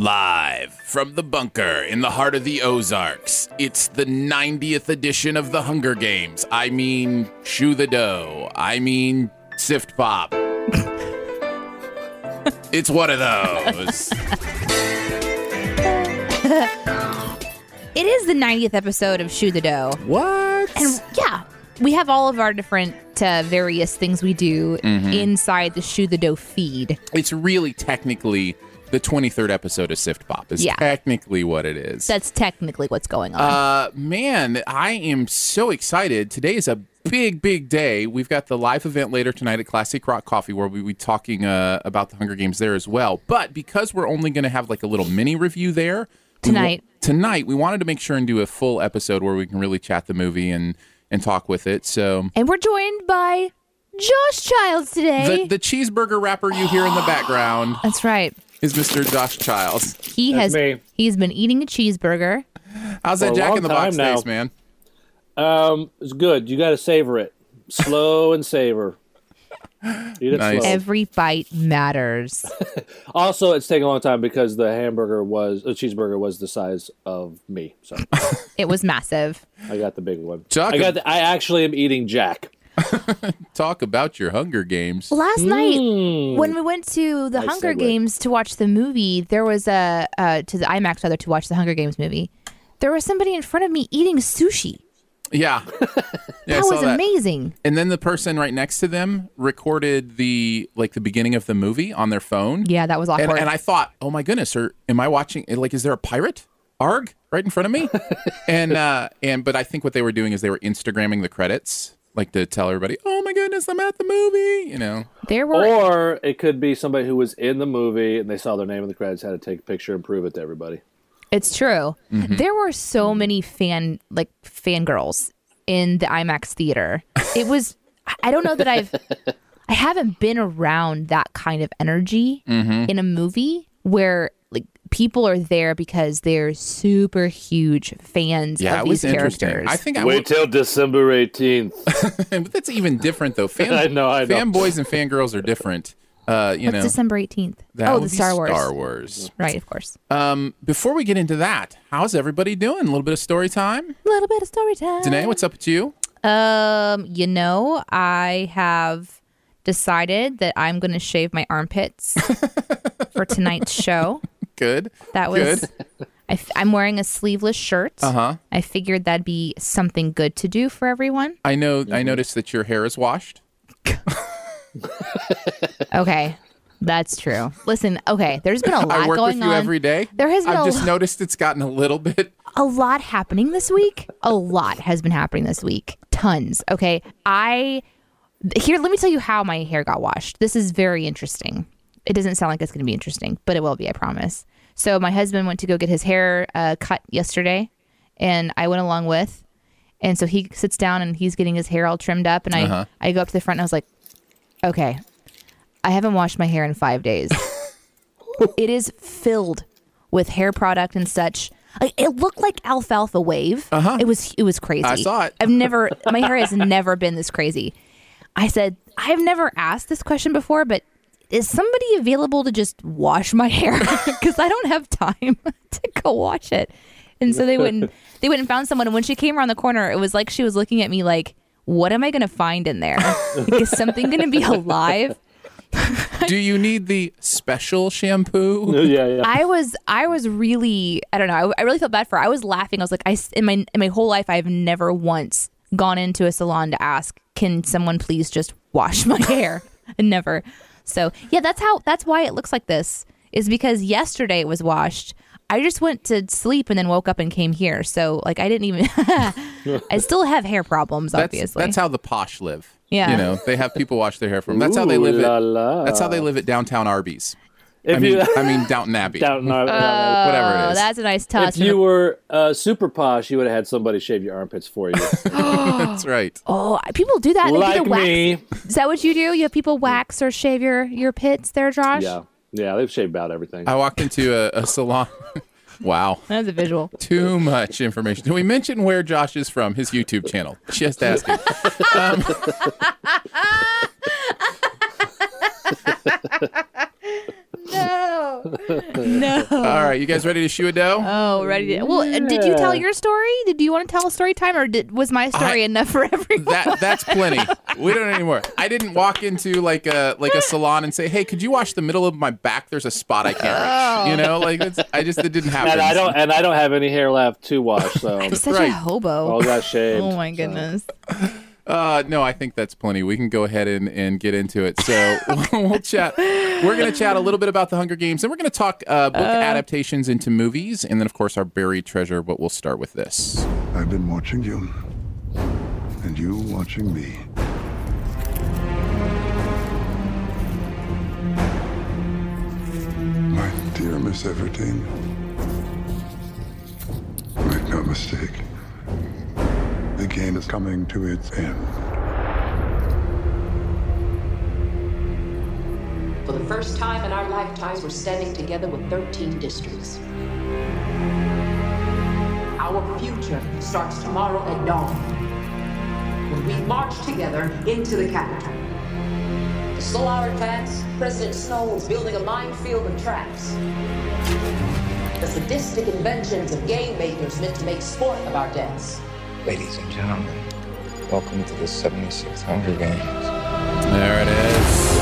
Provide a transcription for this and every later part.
Live from the bunker in the heart of the Ozarks, it's the 90th edition of the Hunger Games. I mean, Shoe the Dough. I mean, Sift Pop. it's one of those. It is the 90th episode of Shoe the Dough. what? And yeah, we have all of our different uh, various things we do inside the Shoe the Dough feed. It's really technically the 23rd episode of Sift Pop, is Yeah. technically what it is. That's technically what's going on. Uh, man, I am so excited. Today is a big, big day. We've got the live event later tonight at Classic Rock Coffee where we'll be talking uh, about the Hunger Games there as well. But because we're only going to have like a little mini review there we wa- Tonight. tonight, we wanted to make sure and do a full episode where we can really chat the movie and and talk with it. So and we're joined by Josh Childs today. the the cheeseburger wrapper you hear in the background That's right. Is Mr. Josh Childs. He That's has me. he's been eating a cheeseburger. How's that Jack in the Box now. taste, man? Um, it's good. You got to savor it, slow and savor. Eat it Nice. slow. Every bite matters. also, it's taking a long time because the hamburger was, the cheeseburger was the size of me. So it was massive. I got the big one. Chuck- I got. The, I actually am eating Jack. Talk about your Hunger Games. Last night when we went to the Nice Hunger segue. Games to watch the movie, there was a uh, to the IMAX rather to watch the Hunger Games movie. There was somebody in front of me eating sushi. Yeah. Yeah, That saw was amazing. And then the person right next to them recorded the like the beginning of the movie on their phone. Yeah, that was awkward. And, and I thought, oh my goodness, or am I watching? Like, is there a pirate? Arg right in front of me. and uh, and but I think what they were doing is they were Instagramming the credits, like to tell everybody, oh my goodness, I'm at the movie. You know. there were Or it could be somebody who was in the movie and they saw their name in the credits, had to take a picture and prove it to everybody. It's true. Mm-hmm. There were so many fan like fangirls in the IMAX theater. It was I don't know that I've I haven't been around that kind of energy Mm-hmm. in a movie where like people are there because they're super huge fans Yeah, of it was these interesting. characters. I think I Wait would, till December 18th. but that's even different though. Fan, I know, I know. Fanboys and fangirls are different. Uh, you What's know, December 18th? oh, the Star Wars. Star Wars. Right, of course. Um, before we get into that, how's everybody doing? A little bit of story time. A little bit of story time. Danae, what's up with you? Um, you know, I have decided that I'm going to shave my armpits for tonight's show. Good. That was. Good. I am wearing a sleeveless shirt. Uh huh. I figured that'd be something good to do for everyone. I know. I noticed that your hair is washed. Okay, that's true. Listen, okay, there's been a lot I work going with you on. every day. There has been I've a just lo- noticed it's gotten a little bit. a lot happening this week. A lot has been happening this week. Tons. Okay. I here let me tell you how my hair got washed. This is very interesting. It doesn't sound like it's going to be interesting, but it will be, I promise. So my husband went to go get his hair uh, cut yesterday, and I went along with. And so he sits down and he's getting his hair all trimmed up, and I Uh-huh. I go up to the front and I was like, okay, I haven't washed my hair in five days. it is filled with hair product and such. Like, It looked like alfalfa wave. Uh-huh. It was it was crazy. I saw it. I've never my hair has never been this crazy. I said I've never asked this question before, but is somebody available to just wash my hair because I don't have time to go wash it. And so they went and they went and found someone. And when she came around the corner, it was like she was looking at me like, "What am I going to find in there? Like, is something going to be alive?" Do you need the special shampoo? yeah, yeah. I was I was really I don't know I, I really felt bad for her. I was laughing. I was like I s- in my in my whole life I've never once gone into a salon to ask can someone please just wash my hair and never. So yeah, that's how that's why it looks like this is because yesterday it was washed. I just went to sleep and then woke up and came here. So like I didn't even I still have hair problems That's, obviously. that's how the posh live. Yeah. You know, they have people wash their hair from. That's how they live la at. la. That's how they live at downtown Arby's. If I mean, you, I mean Downton Abbey. Downton Abbey. whatever it oh, that's a nice touch. if you were uh, super posh, you would have had somebody shave your armpits for you. That's right. oh, people do that. They do like wax me. Is that what you do? You have people wax or shave your your pits there, Josh? Yeah. Yeah, they've shaved about everything. I walked into a, a salon. wow. That's a visual. Too much information. Can we mention where Josh is from? His YouTube channel. Just asking. No. no. All right, you guys ready to shoe a dough? Oh, ready to. Well, uh, did you tell your story? Did you want to tell a story time, or did, was my story I- enough for everyone? that that's plenty. We don't anymore. I didn't walk into like a like a salon and say, "Hey, could you wash the middle of my back? There's a spot I can't reach." You know, like it's, I just it didn't happen. and I don't and I don't have any hair left to wash, so I'm such right. a hobo. all got shaved. oh my so. Goodness. Uh, no, I think that's plenty. We can go ahead and, and get into it. So we'll chat. We're going to chat a little bit about the Hunger Games, and we're going to talk uh, book adaptations into movies, and then of course our buried treasure. But we'll start with this. I've been watching you, and you watching me. My dear Miss Everdeen, make no mistake, the game is coming to its end. For the first time in our lifetimes, we're standing together with 13 districts. Our future starts tomorrow at dawn when we march together into the Capitol. The our advance, President Snow is building a minefield of traps. The sadistic inventions of game makers meant to make sport of our deaths. Ladies and gentlemen, welcome to the 76th Hunger Games. There it is.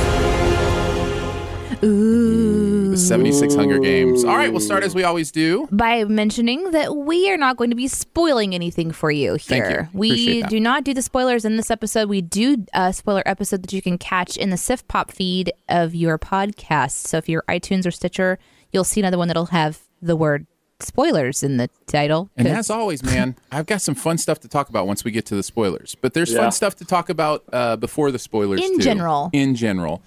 Ooh. The 76 Hunger Games. All right, we'll start as we always do. By mentioning that we are not going to be spoiling anything for you Thank you. here. We that. do not do the spoilers in this episode. We do a spoiler episode that you can catch in the Sift Pop feed of your podcast. So if you're iTunes or Stitcher, you'll see another one that'll have the word spoilers in the title. And as always, man, I've got some fun stuff to talk about once we get to the spoilers. But there's Yeah. fun stuff to talk about uh, before the spoilers. In too. general. In general.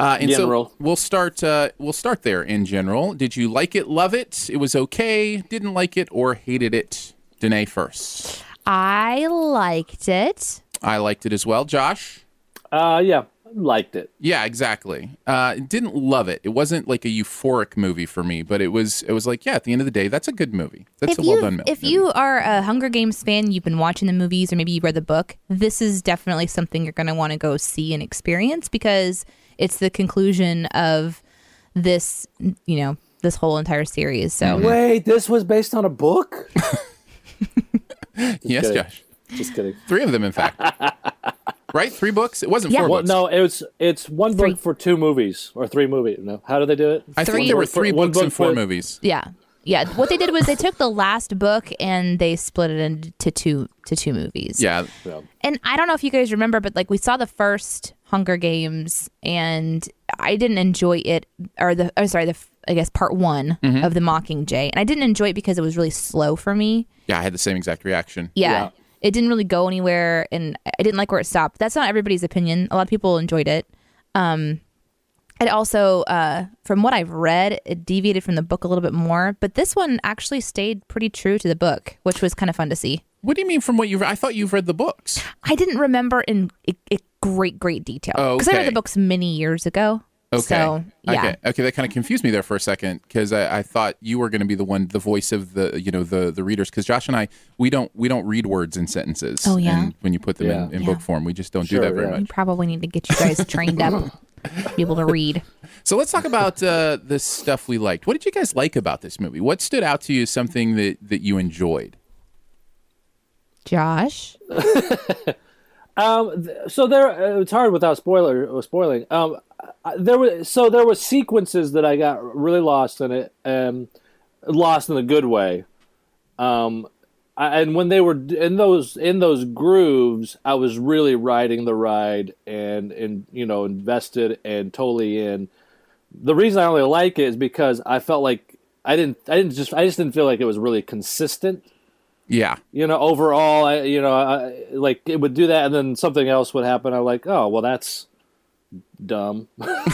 Uh, and General. so we'll start. Uh, we'll start there. In general, did you like it? Love it? It was okay. Didn't like it or hated it? Danae first. I liked it. I liked it as well. Josh. Uh, yeah, liked it. Yeah, exactly. Uh, didn't love it. It wasn't like a euphoric movie for me, but it was. It was like, yeah. At the end of the day, that's a good movie. That's if a well you done movie. if you are a Hunger Games fan, you've been watching the movies, or maybe you read the book. This is definitely something you're going to want to go see and experience because it's the conclusion of this, you know, this whole entire series. So Wait, this was based on a book? yes, kidding. Josh. Just kidding. Three of them, in fact. right? Three books. It wasn't Yeah. four Well, books. no, it's it's one Three. book for two movies or three movies. No, how do they do it? I Three- think there were three one books and four for- movies. yeah, yeah. What they did was they took the last book and they split it into two to two movies. Yeah. and I don't know if you guys remember, but like we saw the first Hunger Games, and I didn't enjoy it, or the oh sorry, the I guess part one Mm-hmm. of the Mockingjay, and I didn't enjoy it because it was really slow for me. Yeah, I had the same exact reaction. Yeah. Yeah. It didn't really go anywhere, and I didn't like where it stopped. That's not everybody's opinion. A lot of people enjoyed it. Um, it also, uh, from what I've read, it deviated from the book a little bit more, but this one actually stayed pretty true to the book, which was kind of fun to see. What do you mean from what you've I thought you've read the books. I didn't remember in i i great, great detail Oh, because I read the books many years ago. Okay. So yeah. Okay. Okay. That kind of confused me there for a second because I, I thought you were going to be the one, the voice of the, you know, the the readers. Because Josh and I, we don't we don't read words in sentences. Oh, yeah? And when you put them Yeah. in, in Yeah. book form, we just don't Sure, do that very yeah. We much. probably need to get you guys trained up, be able to read. So let's talk about uh, the stuff we liked. What did you guys like about this movie? What stood out to you? Something that that you enjoyed? Josh, Um, th- so there, uh, it's hard without spoiler or spoiling. Um, I- there was so there were sequences that I got really lost in it, um, lost in a good way. Um, I, and when they were in those in those grooves, I was really riding the ride and and you know invested and totally in. The reason I only like it is because I felt like I didn't I didn't just I just didn't feel like it was really consistent Yeah. you know, overall, I, you know, I, like it would do that, and then something else would happen. I'm like, oh, well, that's dumb,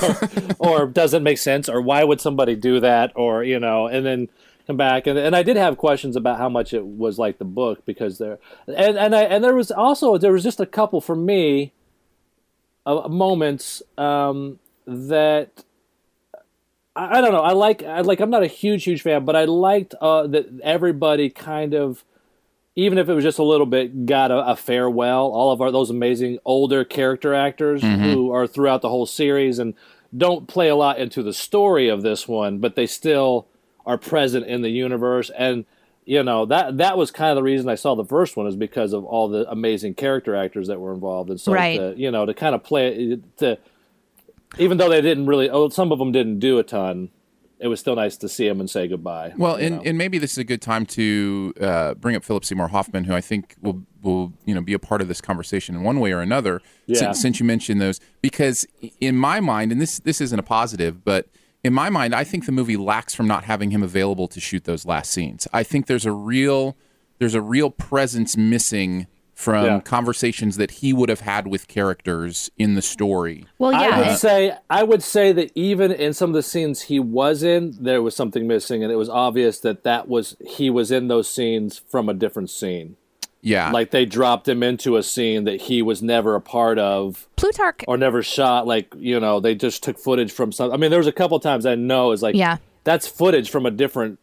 or doesn't make sense, or why would somebody do that, or you know, and then come back, and and I did have questions about how much it was like the book because there, and and I and there was also there was just a couple for me, uh, moments um, that I, I don't know. I like I like I'm not a huge huge fan, but I liked uh, that everybody kind of even if it was just a little bit got a, a farewell. All of our those amazing older character actors mm-hmm. who are throughout the whole series and don't play a lot into the story of this one, but they still are present in the universe and you know that that was kind of the reason I saw the first one is because of all the amazing character actors that were involved and so Right. to, you know to kind of play it to even though they didn't really oh some of them didn't do a ton it was still nice to see him and say goodbye Well, and, know? and maybe this is a good time to uh, bring up Philip Seymour Hoffman, who I think will will you know be a part of this conversation in one way or another. Yeah. Since, since you mentioned those, because in my mind, and this this isn't a positive, but in my mind, I think the movie lacks from not having him available to shoot those last scenes. I think there's a real there's a real presence missing from Yeah. conversations that he would have had with characters in the story. well, yeah, I would say I would say that even in some of the scenes he was in, there was something missing, and it was obvious that that was he was in those scenes from a different scene. Yeah, Like they dropped him into a scene that he was never a part of Plutarch. or never shot. Like you know, they just took footage from some. I mean, there was a couple times I know is like Yeah. that's footage from a different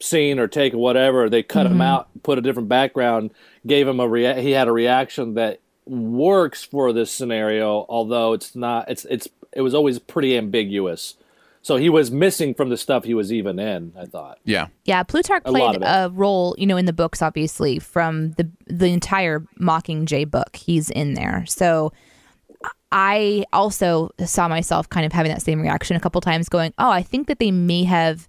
scene or take or whatever. They cut Mm-hmm. him out, put a different background, gave him a rea- he had a reaction that works for this scenario, although it's not. It's it's it was always pretty ambiguous. So he was missing from the stuff he was even in. I thought. yeah. Yeah, Plutarch played of it. a role, you know, in the books, obviously, from the the entire Mockingjay book. He's in there. So I also saw myself kind of having that same reaction a couple times, going, "Oh, I think that they may have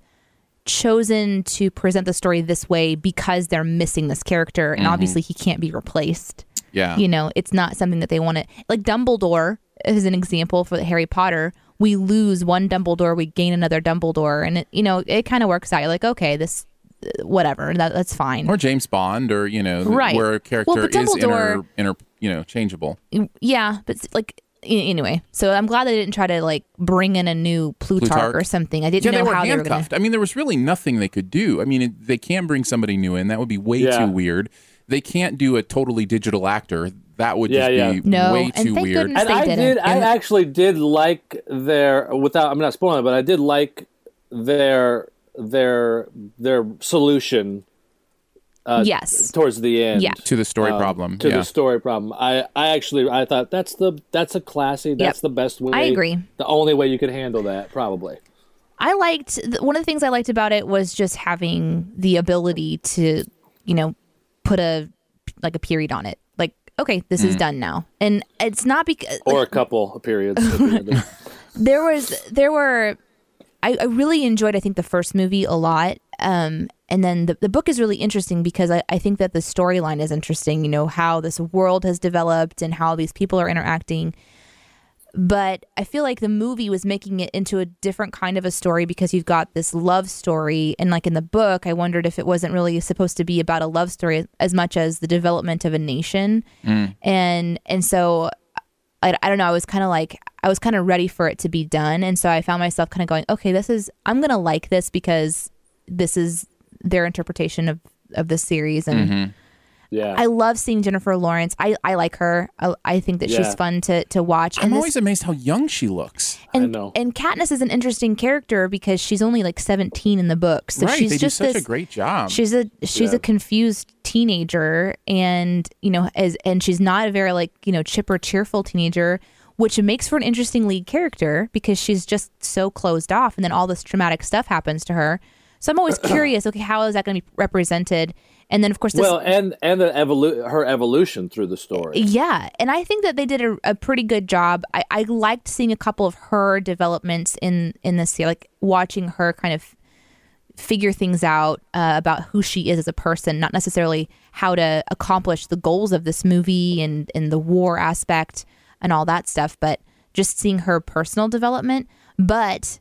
chosen to present the story this way because they're missing this character, and obviously he can't be replaced. Yeah. You know, it's not something that they want to like Dumbledore is an example for Harry Potter. We lose one Dumbledore, we gain another Dumbledore, and it, you know it kind of works out. You're like, okay, this, uh, whatever, that, that's fine. or James Bond, or you know, Right. where a character but is inter, inter, you know, changeable. yeah, but like anyway, so I'm glad they didn't try to like bring in a new Plutarch, Plutarch. or something. I didn't Yeah, know they were how they were going handcuffed. I mean, there was really nothing they could do. I mean, it, they can bring somebody new in. That would be way Yeah. too weird. They can't do a totally digital actor. That would Yeah, just yeah. be No, way and too weird. and they I didn't. did. I actually did like their without. I'm not spoiling it, but I did like their their their solution to. yes, towards the end. Yeah. to the story um, problem. To yeah. the story problem. I I actually I thought that's the that's a classy. That's Yep. the best way. I agree. The only way you could handle that probably. I liked one of the things I liked about it was just having the ability to, you know, put a like a period on it. Like, okay, this is done now, and it's not because Or a couple of periods. there was there were I, I really enjoyed I think the first movie a lot. Um and then the, the book is really interesting because I, I think that the storyline is interesting, you know, how this world has developed and how these people are interacting. But I feel like the movie was making it into a different kind of a story because you've got this love story. And like in the book, I wondered if it wasn't really supposed to be about a love story as much as the development of a nation. And and so I, I don't know. I was kind of like, I was kind of ready for it to be done. And so I found myself kind of going, okay, this is, I'm going to like this because this is their interpretation of, of the series. And mm-hmm. yeah. I love seeing Jennifer Lawrence. I, I like her. I, I think that Yeah. she's fun to, to watch. I'm And this- always amazed how young she looks. And know. and Katniss is an interesting character because she's only like 17 in the book. So right, she's they do just such this a great job. She's a she's Yeah. a confused teenager, and you know, as and she's not a very like you know chipper, cheerful teenager, which makes for an interesting lead character because she's just so closed off, and then all this traumatic stuff happens to her. So I'm always curious. Okay, how is that going to be represented? And then of course, this, well, and and the evolu- her evolution through the story. yeah, and I think that they did a, a pretty good job. I, I liked seeing a couple of her developments in in this, like watching her kind of figure things out uh, about who she is as a person, not necessarily how to accomplish the goals of this movie and and the war aspect and all that stuff, but just seeing her personal development. But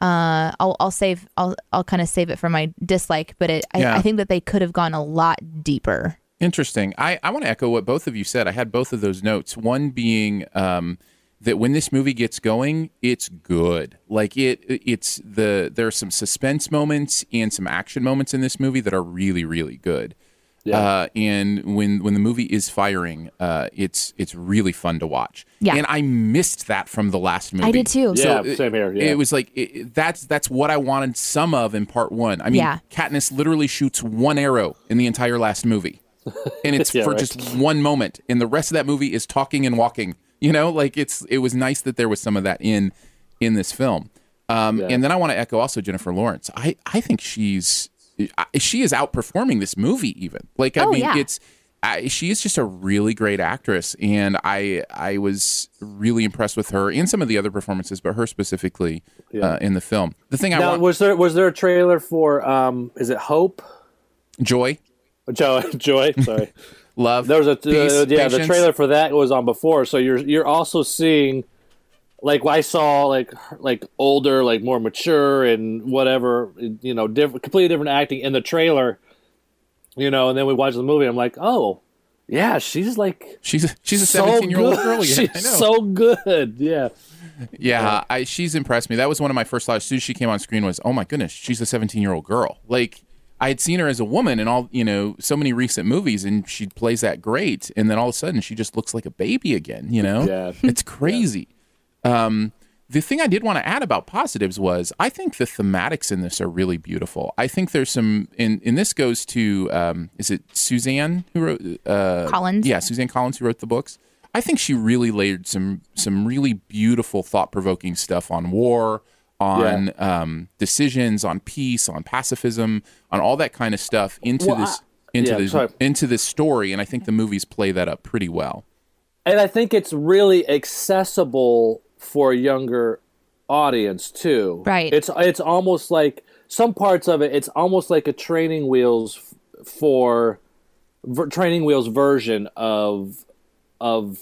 uh, I'll I'll save I'll I'll kind of save it for my dislike, but it I, Yeah. I think that they could have gone a lot deeper. Interesting. I, I want to echo what both of you said. I had both of those notes. One being um, that when this movie gets going, it's good. Like it, it's the there are some suspense moments and some action moments in this movie that are really, really good. Yeah. Uh, and when when the movie is firing, uh, it's it's really fun to watch. Yeah. And I missed that from the last movie. I did too. Yeah, it- same here, yeah. It was like it, that's that's what I wanted some of in part one. I mean, Yeah. Katniss literally shoots one arrow in the entire last movie, and it's Yeah, for right. just one moment, and the rest of that movie is talking and walking. You know, like it's it was nice that there was some of that in in this film. Um, Yeah. And then I want to echo also Jennifer Lawrence. I I think she's I- she is outperforming this movie even. Like I Oh, mean, yeah. it's I, she is just a really great actress, and I I was really impressed with her and some of the other performances, but her specifically uh, in the film. The thing I Now, want, was there was there a trailer for um is it Hope? Joy, Joy, Joy, sorry. love, There was a peace, uh, yeah, the trailer for that was on before. So you're you're also seeing like I saw like like older, like more mature and whatever, you know, different completely different acting in the trailer. You know, and then we watch the movie. I'm like, oh, yeah, she's like She's a, she's a so seventeen year old girl. Yeah, she's I know. so good. Yeah, Yeah, I, she's impressed me. That was one of my first thoughts as soon as she came on screen was, oh my goodness, she's a 17 year old girl. Like I had seen her as a woman in all, you know, so many recent movies and she plays that great. And then all of a sudden she just looks like a baby again, you know? Yeah. It's crazy. Um, the thing I did want to add about positives was I think the thematics in this are really beautiful. I think there's some, and, and this goes to, um, is it Suzanne who wrote? Uh, Collins. Yeah, Suzanne Collins who wrote the books. I think she really layered some some really beautiful, thought provoking stuff on war, on um, decisions, on peace, on pacifism, on all that kind of stuff into Well, this I- into yeah, this sorry. into this story, and I think the movies play that up pretty well. and I think it's really accessible for a younger audience too. Right. It's it's almost like some parts of it. It's almost like a training wheels f- for ver- training wheels version of of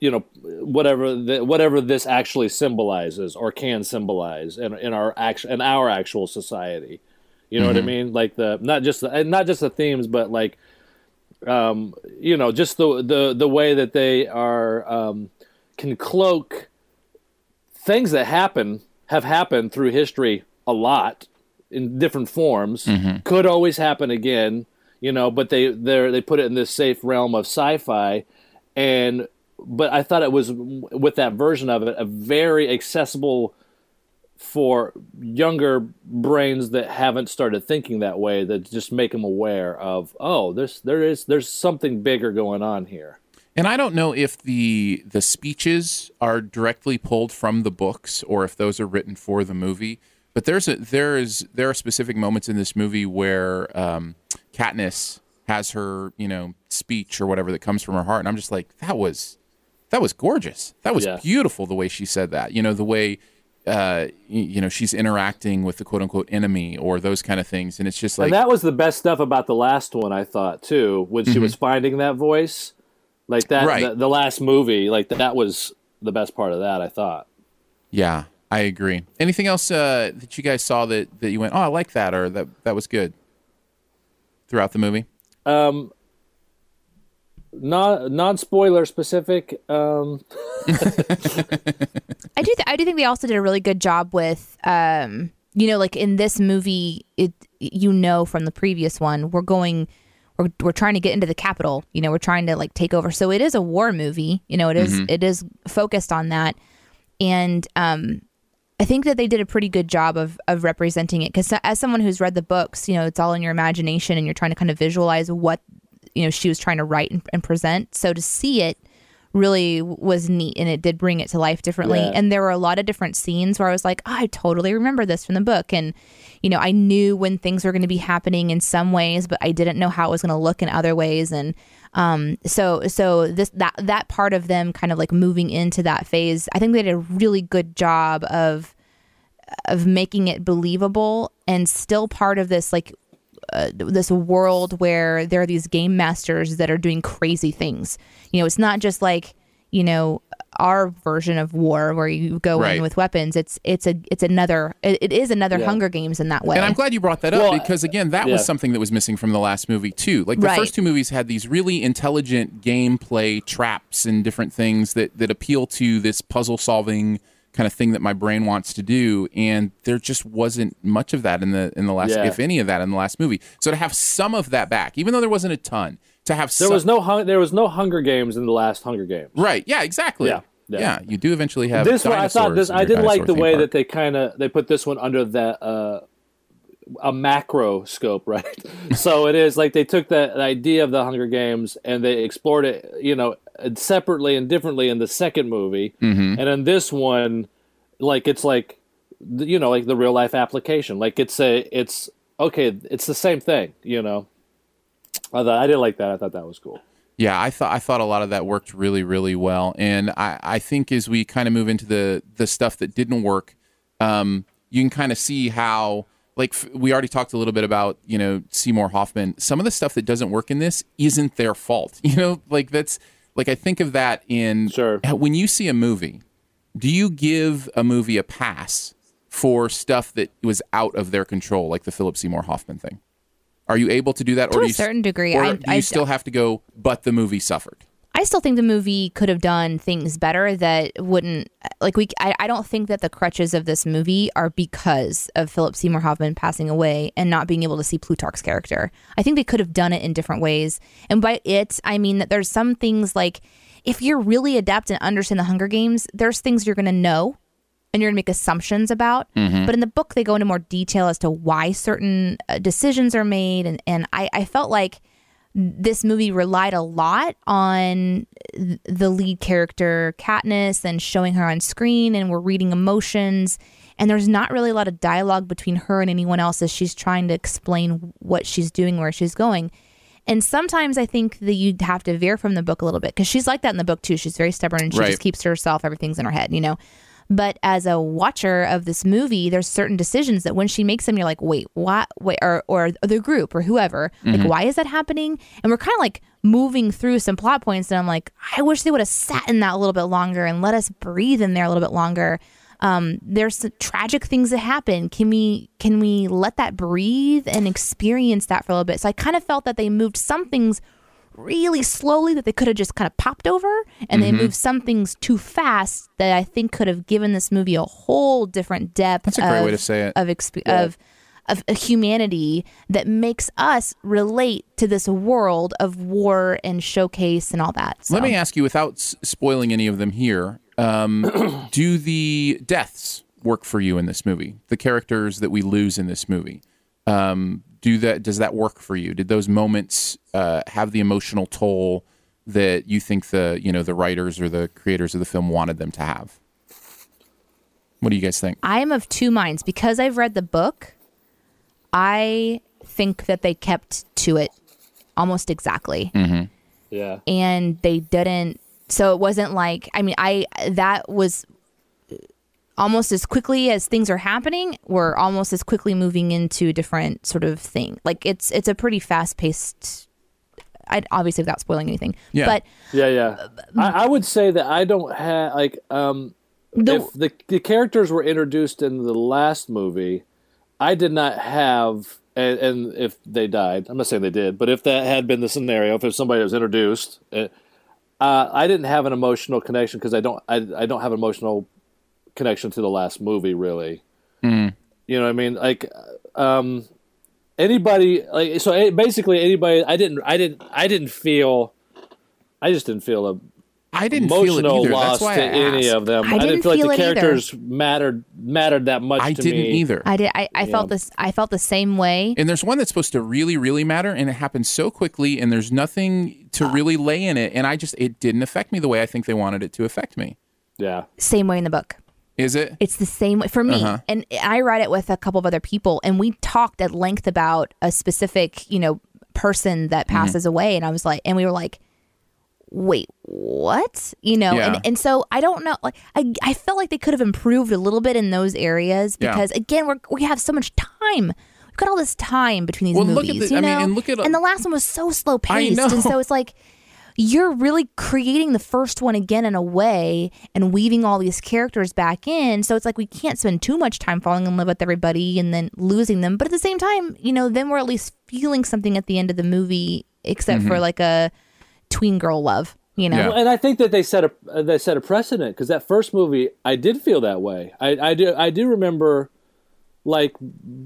you know whatever the, whatever this actually symbolizes or can symbolize in in our act in our actual society. You know what I mean? Like the not just the not just the themes, but like um, you know, just the the the way that they are um, can cloak things that happen have happened through history a lot in different forms. Mm-hmm. Could always happen again, you know, but they they they put it in this safe realm of sci-fi, and but I thought it was with that version of it a very accessible for younger brains that haven't started thinking that way that just make them aware of oh there's there is there's something bigger going on here And I don't know if the the speeches are directly pulled from the books or if those are written for the movie. But there's a there is there are specific moments in this movie where um, Katniss has her you know speech or whatever that comes from her heart, and I'm just like that was that was gorgeous. That was Yeah. beautiful the way she said that. You know the way uh, you know she's interacting with the quote unquote enemy or those kind of things, and it's just like and that was the best stuff about the last one i thought too when she was finding that voice like that Right. the, the last movie like that was the best part of that i thought Yeah, I agree. Anything else uh, that you guys saw that, that you went, oh, I like that, or that that was good throughout the movie? Um. Non non spoiler specific um I do. Th- I do think they also did a really good job with, um, you know, like in this movie, it you know from the previous one, we're going, we're we're trying to get into the Capitol. You know, we're trying to like take over. So it is a war movie. You know, it is- it is focused on that, and um, I think that they did a pretty good job of of representing it. Because as someone who's read the books, you know, it's all in your imagination, and you're trying to kind of visualize what you know she was trying to write and, and present. So to see it really was neat and it did bring it to life differently. Yeah. and there were a lot of different scenes where i was like oh, i totally remember this from the book. And you know i knew when things were going to be happening in some ways but i didn't know how it was going to look in other ways. And um so so this that that part of them kind of like moving into that phase i think they did a really good job of of making it believable and still part of this like uh, this world where there are these game masters that are doing crazy things. You know, it's not just like you know our version of war where you go Right. in with weapons. It's it's a it's another it, it is another Yeah. Hunger Games in that way. And I'm glad you brought that up Well, because again, that yeah. was something that was missing from the last movie too. Like the Right. first two movies had these really intelligent gameplay traps and different things that that appeal to this puzzle solving kind of thing that my brain wants to do and there just wasn't much of that in the in the last Yeah. if any of that in the last movie. So to have some of that back, even though there wasn't a ton, to have There some, was no hun- there was no Hunger Games in the last Hunger Games. Right. Yeah, exactly. Yeah, yeah. Yeah, you do eventually have this one I thought this I did like the way park. that they kind of they put this one under that uh a macro scope right so it is like they took the idea of the hunger games and they explored it you know separately and differently in the second movie Mm-hmm. and in this one like it's like you know like the real life application like it's a it's okay it's the same thing you know I, thought, I did like that i thought that was cool Yeah, I thought I thought a lot of that worked really, really well, and I, I think as we kind of move into the the stuff that didn't work, um, you can kind of see how like we already talked a little bit about you know Seymour Hoffman. Some of the stuff that doesn't work in this isn't their fault. You know, like that's like I think of that in Sure. when you see a movie. Do you give a movie a pass for stuff that was out of their control, like the Philip Seymour Hoffman thing? Are you able to do that, To or a do you, certain degree, or I- do you I- still have to go? But the movie suffered. I still think the movie could have done things better that wouldn't like we. I, I don't think that the crutches of this movie are because of Philip Seymour Hoffman passing away and not being able to see Plutarch's character. I think they could have done it in different ways. And by it, I mean that there's some things like if you're really adept and understand the Hunger Games, there's things you're going to know and you're going to make assumptions about. But in the book, they go into more detail as to why certain uh, decisions are made. And, and I, I felt like this movie relied a lot on the lead character, Katniss, and showing her on screen, and we're reading emotions. And there's not really a lot of dialogue between her and anyone else as she's trying to explain what she's doing, where she's going. And sometimes I think that you'd have to veer from the book a little bit because she's like that in the book too. She's very stubborn and she Right. just keeps to herself. Everything's in her head, you know. But as a watcher of this movie, there's certain decisions that when she makes them, you're like, wait, what? Wait, or or the group or whoever, like, why is that happening? And we're kind of like moving through some plot points, and I'm like, I wish they would have sat in that a little bit longer and let us breathe in there a little bit longer. Um, there's tragic things that happen. Can we can we let that breathe and experience that for a little bit? So I kind of felt that they moved some things really slowly that they could have just kind of popped over and they moved some things too fast that I think could have given this movie a whole different depth That's a great of, way to say it. of exp- of of a humanity that makes us relate to this world of war and showcase and all that. So. Let me ask you, without s- spoiling any of them here, um, do the deaths work for you in this movie? The characters that we lose in this movie, um, do that? Does that work for you? Did those moments uh, have the emotional toll that you think the you know the writers or the creators of the film wanted them to have? What do you guys think? I am of two minds because I've read the book. I think that they kept to it almost exactly. yeah and they didn't so it wasn't like i mean i that was almost as quickly as things are happening we're almost as quickly moving into a different sort of thing like it's it's a pretty fast paced i obviously without spoiling anything Yeah. but Yeah, yeah. I, I would say that I don't have like um The- if the the characters were introduced in the last movie, I did not have and, and if they died, I'm not saying they did, but if that had been the scenario, if somebody was introduced, uh, uh, I didn't have an emotional connection because I don't I, I don't have an emotional connection to the last movie really. You know what I mean? Like um anybody like so eh, basically anybody I didn't I didn't I didn't feel I just didn't feel a I didn't feel it emotional either. loss That's why to I any asked. of them. I I, didn't didn't feel like the it either. characters mattered mattered that much. I to didn't me. either. I did. I, I felt Yeah. this. I felt the same way. And there's one that's supposed to really, really matter, and it happens so quickly, and there's nothing to really lay in it, and I just it didn't affect me the way I think they wanted it to affect me. Yeah. Same way in the book. Is it? It's the same way for me. Uh-huh. And I read it with a couple of other people, and we talked at length about a specific, you know, person that Mm-hmm. passes away. And I was like, and we were like, wait, what? You know, Yeah. and, and so I don't know. Like, I, I felt like they could have improved a little bit in those areas Yeah. because, again, we're, we have so much time. We've got all this time between these Well, look movies, at the- you I mean, know? and look at- and the last one was so slow paced, and so it's like you're really creating the first one again in a way and weaving all these characters back in. So it's like we can't spend too much time falling in love with everybody and then losing them. But at the same time, you know, then we're at least feeling something at the end of the movie, except for like a tween girl love, you know? Mm-hmm. Yeah. Well, and I think that they set a uh, they set a precedent because that first movie I did feel that way. I, I do I do remember like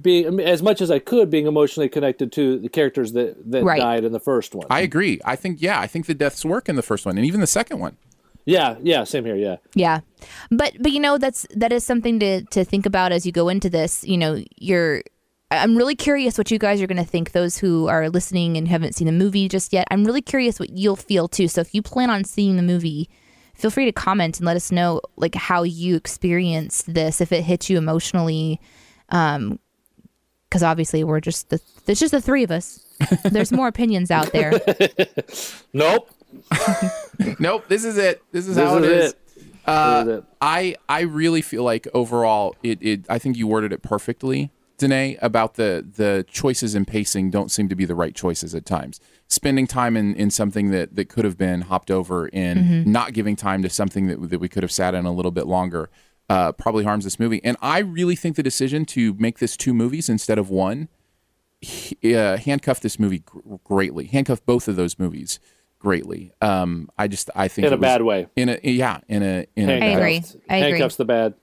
being as much as I could being emotionally connected to the characters that that Right. died in the first one. I agree. I think yeah, I think the deaths work in the first one, and even the second one. yeah, yeah, same here. Yeah, Yeah. But but you know that's that is something to to think about as you go into this, you know, you're I'm really curious what you guys are going to think those who are listening and haven't seen the movie just yet. I'm really curious what you'll feel too. So if you plan on seeing the movie, feel free to comment and let us know like how you experienced this if it hit you emotionally um cuz obviously we're just the there's just the three of us. There's more opinions out there. nope. Nope, this is it. This is This how is it is. it. Uh, This is it. I I really feel like overall it, it I think you worded it perfectly, Danae, about the the choices and pacing don't seem to be the right choices at times. Spending time in, in something that, that could have been hopped over and Mm-hmm. not giving time to something that, that we could have sat in a little bit longer uh, probably harms this movie. And I really think the decision to make this two movies instead of one he- uh, handcuffed this movie gr- greatly. Handcuffed both of those movies greatly. Um, I just I think In a was- bad way. In a yeah, in a in a I bad agree. I agree. Handcuffs the bad.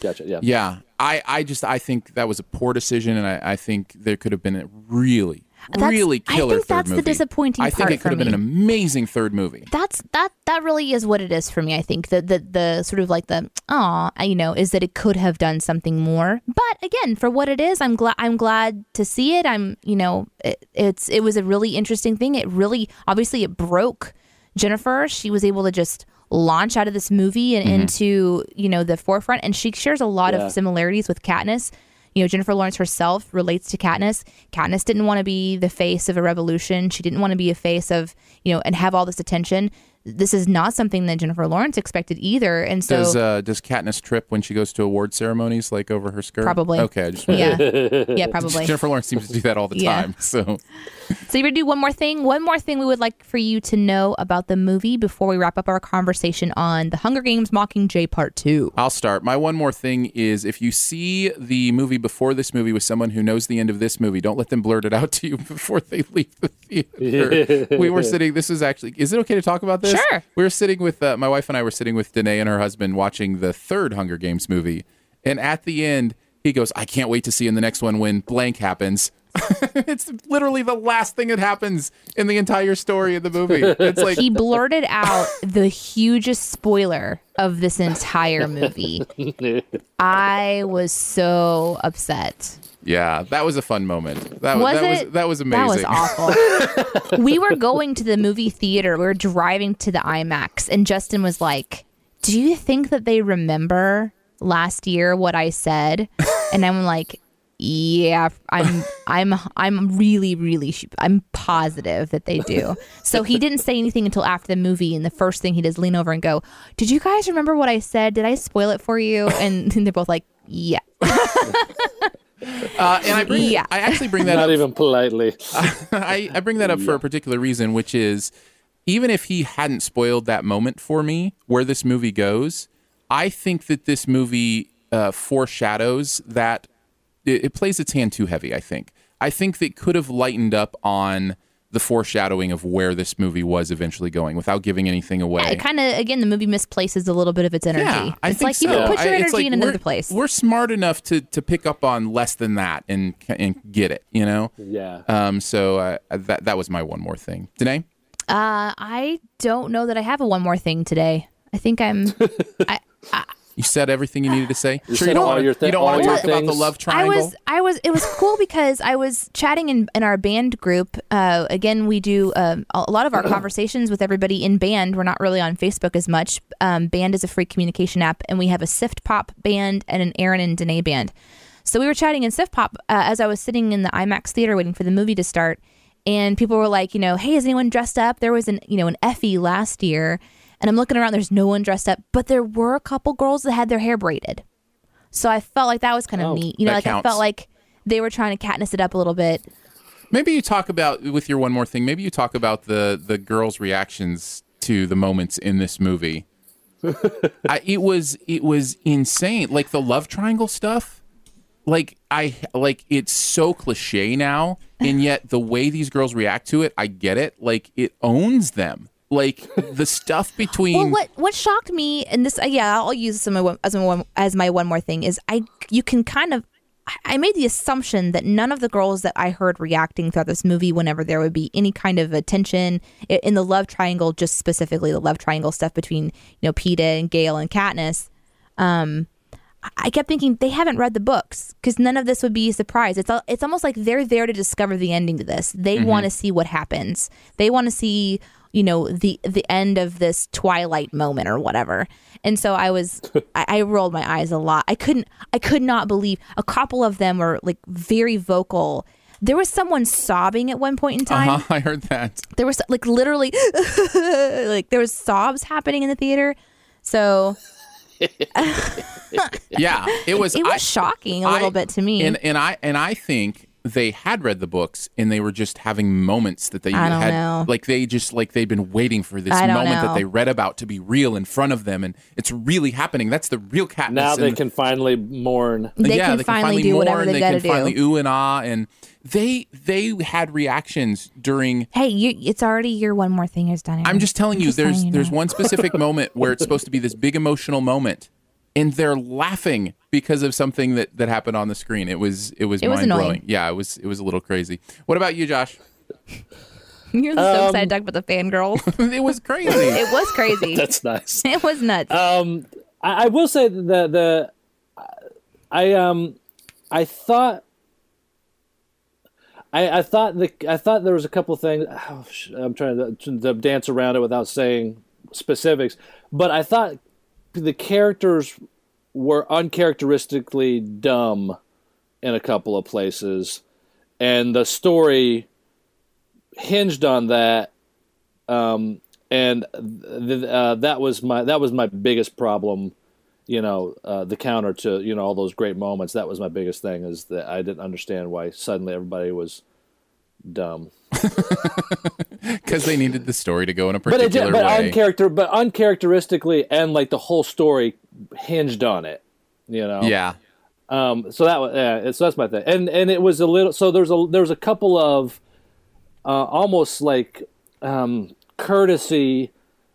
Gotcha. Yeah. Yeah, I, I just I think that was a poor decision, and I, I think there could have been a really That's- really I think that's the movie. disappointing I think it could have been an amazing third movie. that's that that really is what it is for me. I think that the the sort of like the ah you know, is that it could have done something more. But again, for what it is, I'm glad I'm glad to see it. I'm you know, it, it's it was a really interesting thing. It really obviously it broke Jennifer. She was able to just launch out of this movie and into you know the forefront, and she shares a lot Yeah. of similarities with Katniss. You know, Jennifer Lawrence herself relates to Katniss. Katniss didn't want to be the face of a revolution. She didn't want to be a face of, you know, and have all this attention. This is not something that Jennifer Lawrence expected either. And so, Does uh, does Katniss trip when she goes to award ceremonies, like over her skirt? Probably. Okay, I just yeah, yeah, probably. Jennifer Lawrence seems to do that all the Yeah. time. So So you ready to do one more thing? One more thing we would like for you to know about the movie before we wrap up our conversation on The Hunger Games Mockingjay Part 2. I'll start. My one more thing is if you see the movie before this movie with someone who knows the end of this movie, don't let them blurt it out to you before they leave the theater. we were sitting, this is actually, is it okay to talk about this? Sure. We were sitting with, uh, my wife and I were sitting with Danae and her husband watching the third Hunger Games movie. And at the end, he goes, I can't wait to see in the next one when blank happens. it's literally the last thing that happens in the entire story of the movie. It's like, He blurted out the hugest spoiler of this entire movie. I was so upset. yeah, that was a fun moment. That Was that it? was that was amazing. That was awful. we were going to the movie theater. We were driving to the IMAX, and Justin was like, "Do you think that they remember last year what I said?" And I'm like, "Yeah, I'm, I'm, I'm really, really, I'm positive that they do." So he didn't say anything until after the movie, and the first thing he does lean over and go, "Did you guys remember what I said? Did I spoil it for you?" And they're both like, "Yeah." Uh, and I bring, Yeah. I actually bring that up Not up. even politely. I, I bring that up for a particular reason, which is even if he hadn't spoiled that moment for me, where this movie goes, I think that this movie uh, foreshadows that it, it plays its hand too heavy. I think. I think they could have lightened up on the foreshadowing of where this movie was eventually going without giving anything away. Yeah, it kind of again the movie misplaces a little bit of its energy. Yeah, I it's think like so. you can put your it's energy like in another place. We're smart enough to to pick up on less than that and and get it. You know. Yeah. Um. So uh, that that was my one more thing. Danae. Uh, I don't know that I have a one more thing today. I think I'm. I, You said everything you needed to say. You sure, you don't want to. thi- you don't want to your talk about the things. love I triangle. was. I was. It was cool because I was chatting in in our band group. Uh, again, we do um, a lot of our conversations with everybody in band. We're not really on Facebook as much. Um, band is a free communication app, and we have a Sift Pop band and an Aaron and Danae band. So we were chatting in Sift Pop uh, as I was sitting in the IMAX theater waiting for the movie to start, and people were like, you know, hey, is anyone dressed up? There was an you know an Effie last year, and I'm looking around. There's no one dressed up, but there were a couple girls that had their hair braided. So I felt like that was kind of Oh, neat. You know, that like I felt like they were trying to Katniss it up a little bit. Maybe you talk about with your one more thing. Maybe you talk about the the girls' reactions to the moments in this movie. I, it was it was insane. Like the love triangle stuff. Like I like it's so cliche now, and yet the way these girls react to it, I get it. Like it owns them. Like the stuff between. Well, what what shocked me, and this, uh, yeah, I'll use this as my one, as my one, as my one more thing is I you can kind of. I- made the assumption that none of the girls that I heard reacting throughout this movie, whenever there would be any kind of attention in the love triangle, just specifically the love triangle stuff between you know Peeta and Gale and Katniss, um, I- kept thinking they haven't read the books because none of this would be a surprise. It's it's almost like they're there to discover the ending to this. They want to see what happens. They want to see you know the the end of this twilight moment or whatever. And so I was I, I rolled my eyes a lot. I couldn't I could not believe a couple of them were like very vocal. There was someone sobbing at one point in time uh-huh, I heard that. there was like literally like there was sobs happening in the theater so Yeah, it was. it was I- shocking a little I- bit to me And and I and I think they had read the books and they were just having moments that they I don't had know. like they just like they'd been waiting for this I don't moment that they read about to be real in front of them and it's really happening. That's the real Katniss. Now they and- can finally mourn. Yeah, they yeah, can they finally do mourn, whatever they, they gotta can finally do ooh and ah and they they had reactions during hey you, it's already your one more thing is done I'm just telling you, just there's letting you there's know. one specific moment where it's supposed to be this big emotional moment, and they're laughing because of something that that happened on the screen. It was it was It was mind blowing. Yeah, it was it was a little crazy. What about you, Josh? you're so excited to talk about the fangirls it was crazy. it was crazy That's nice. it was nuts Um, I, I will say that the I um I thought I, I thought the I thought there was a couple things. Oh, sh- I'm trying to, to dance around it without saying specifics, but I thought the characters were uncharacteristically dumb in a couple of places, and the story hinged on that. Um, and th- uh, that was my that was my biggest problem. You know, uh, the counter to you know all those great moments. That was my biggest thing is that I didn't understand why suddenly everybody was dumb. because they needed the story to go in a But it particular did, but way. uncharacter, but uncharacteristically, and like the whole story hinged on it. You know. yeah, Um, so that was yeah, so that's my thing, and and it was a little. So there's a there's a couple of uh, almost like um, courtesy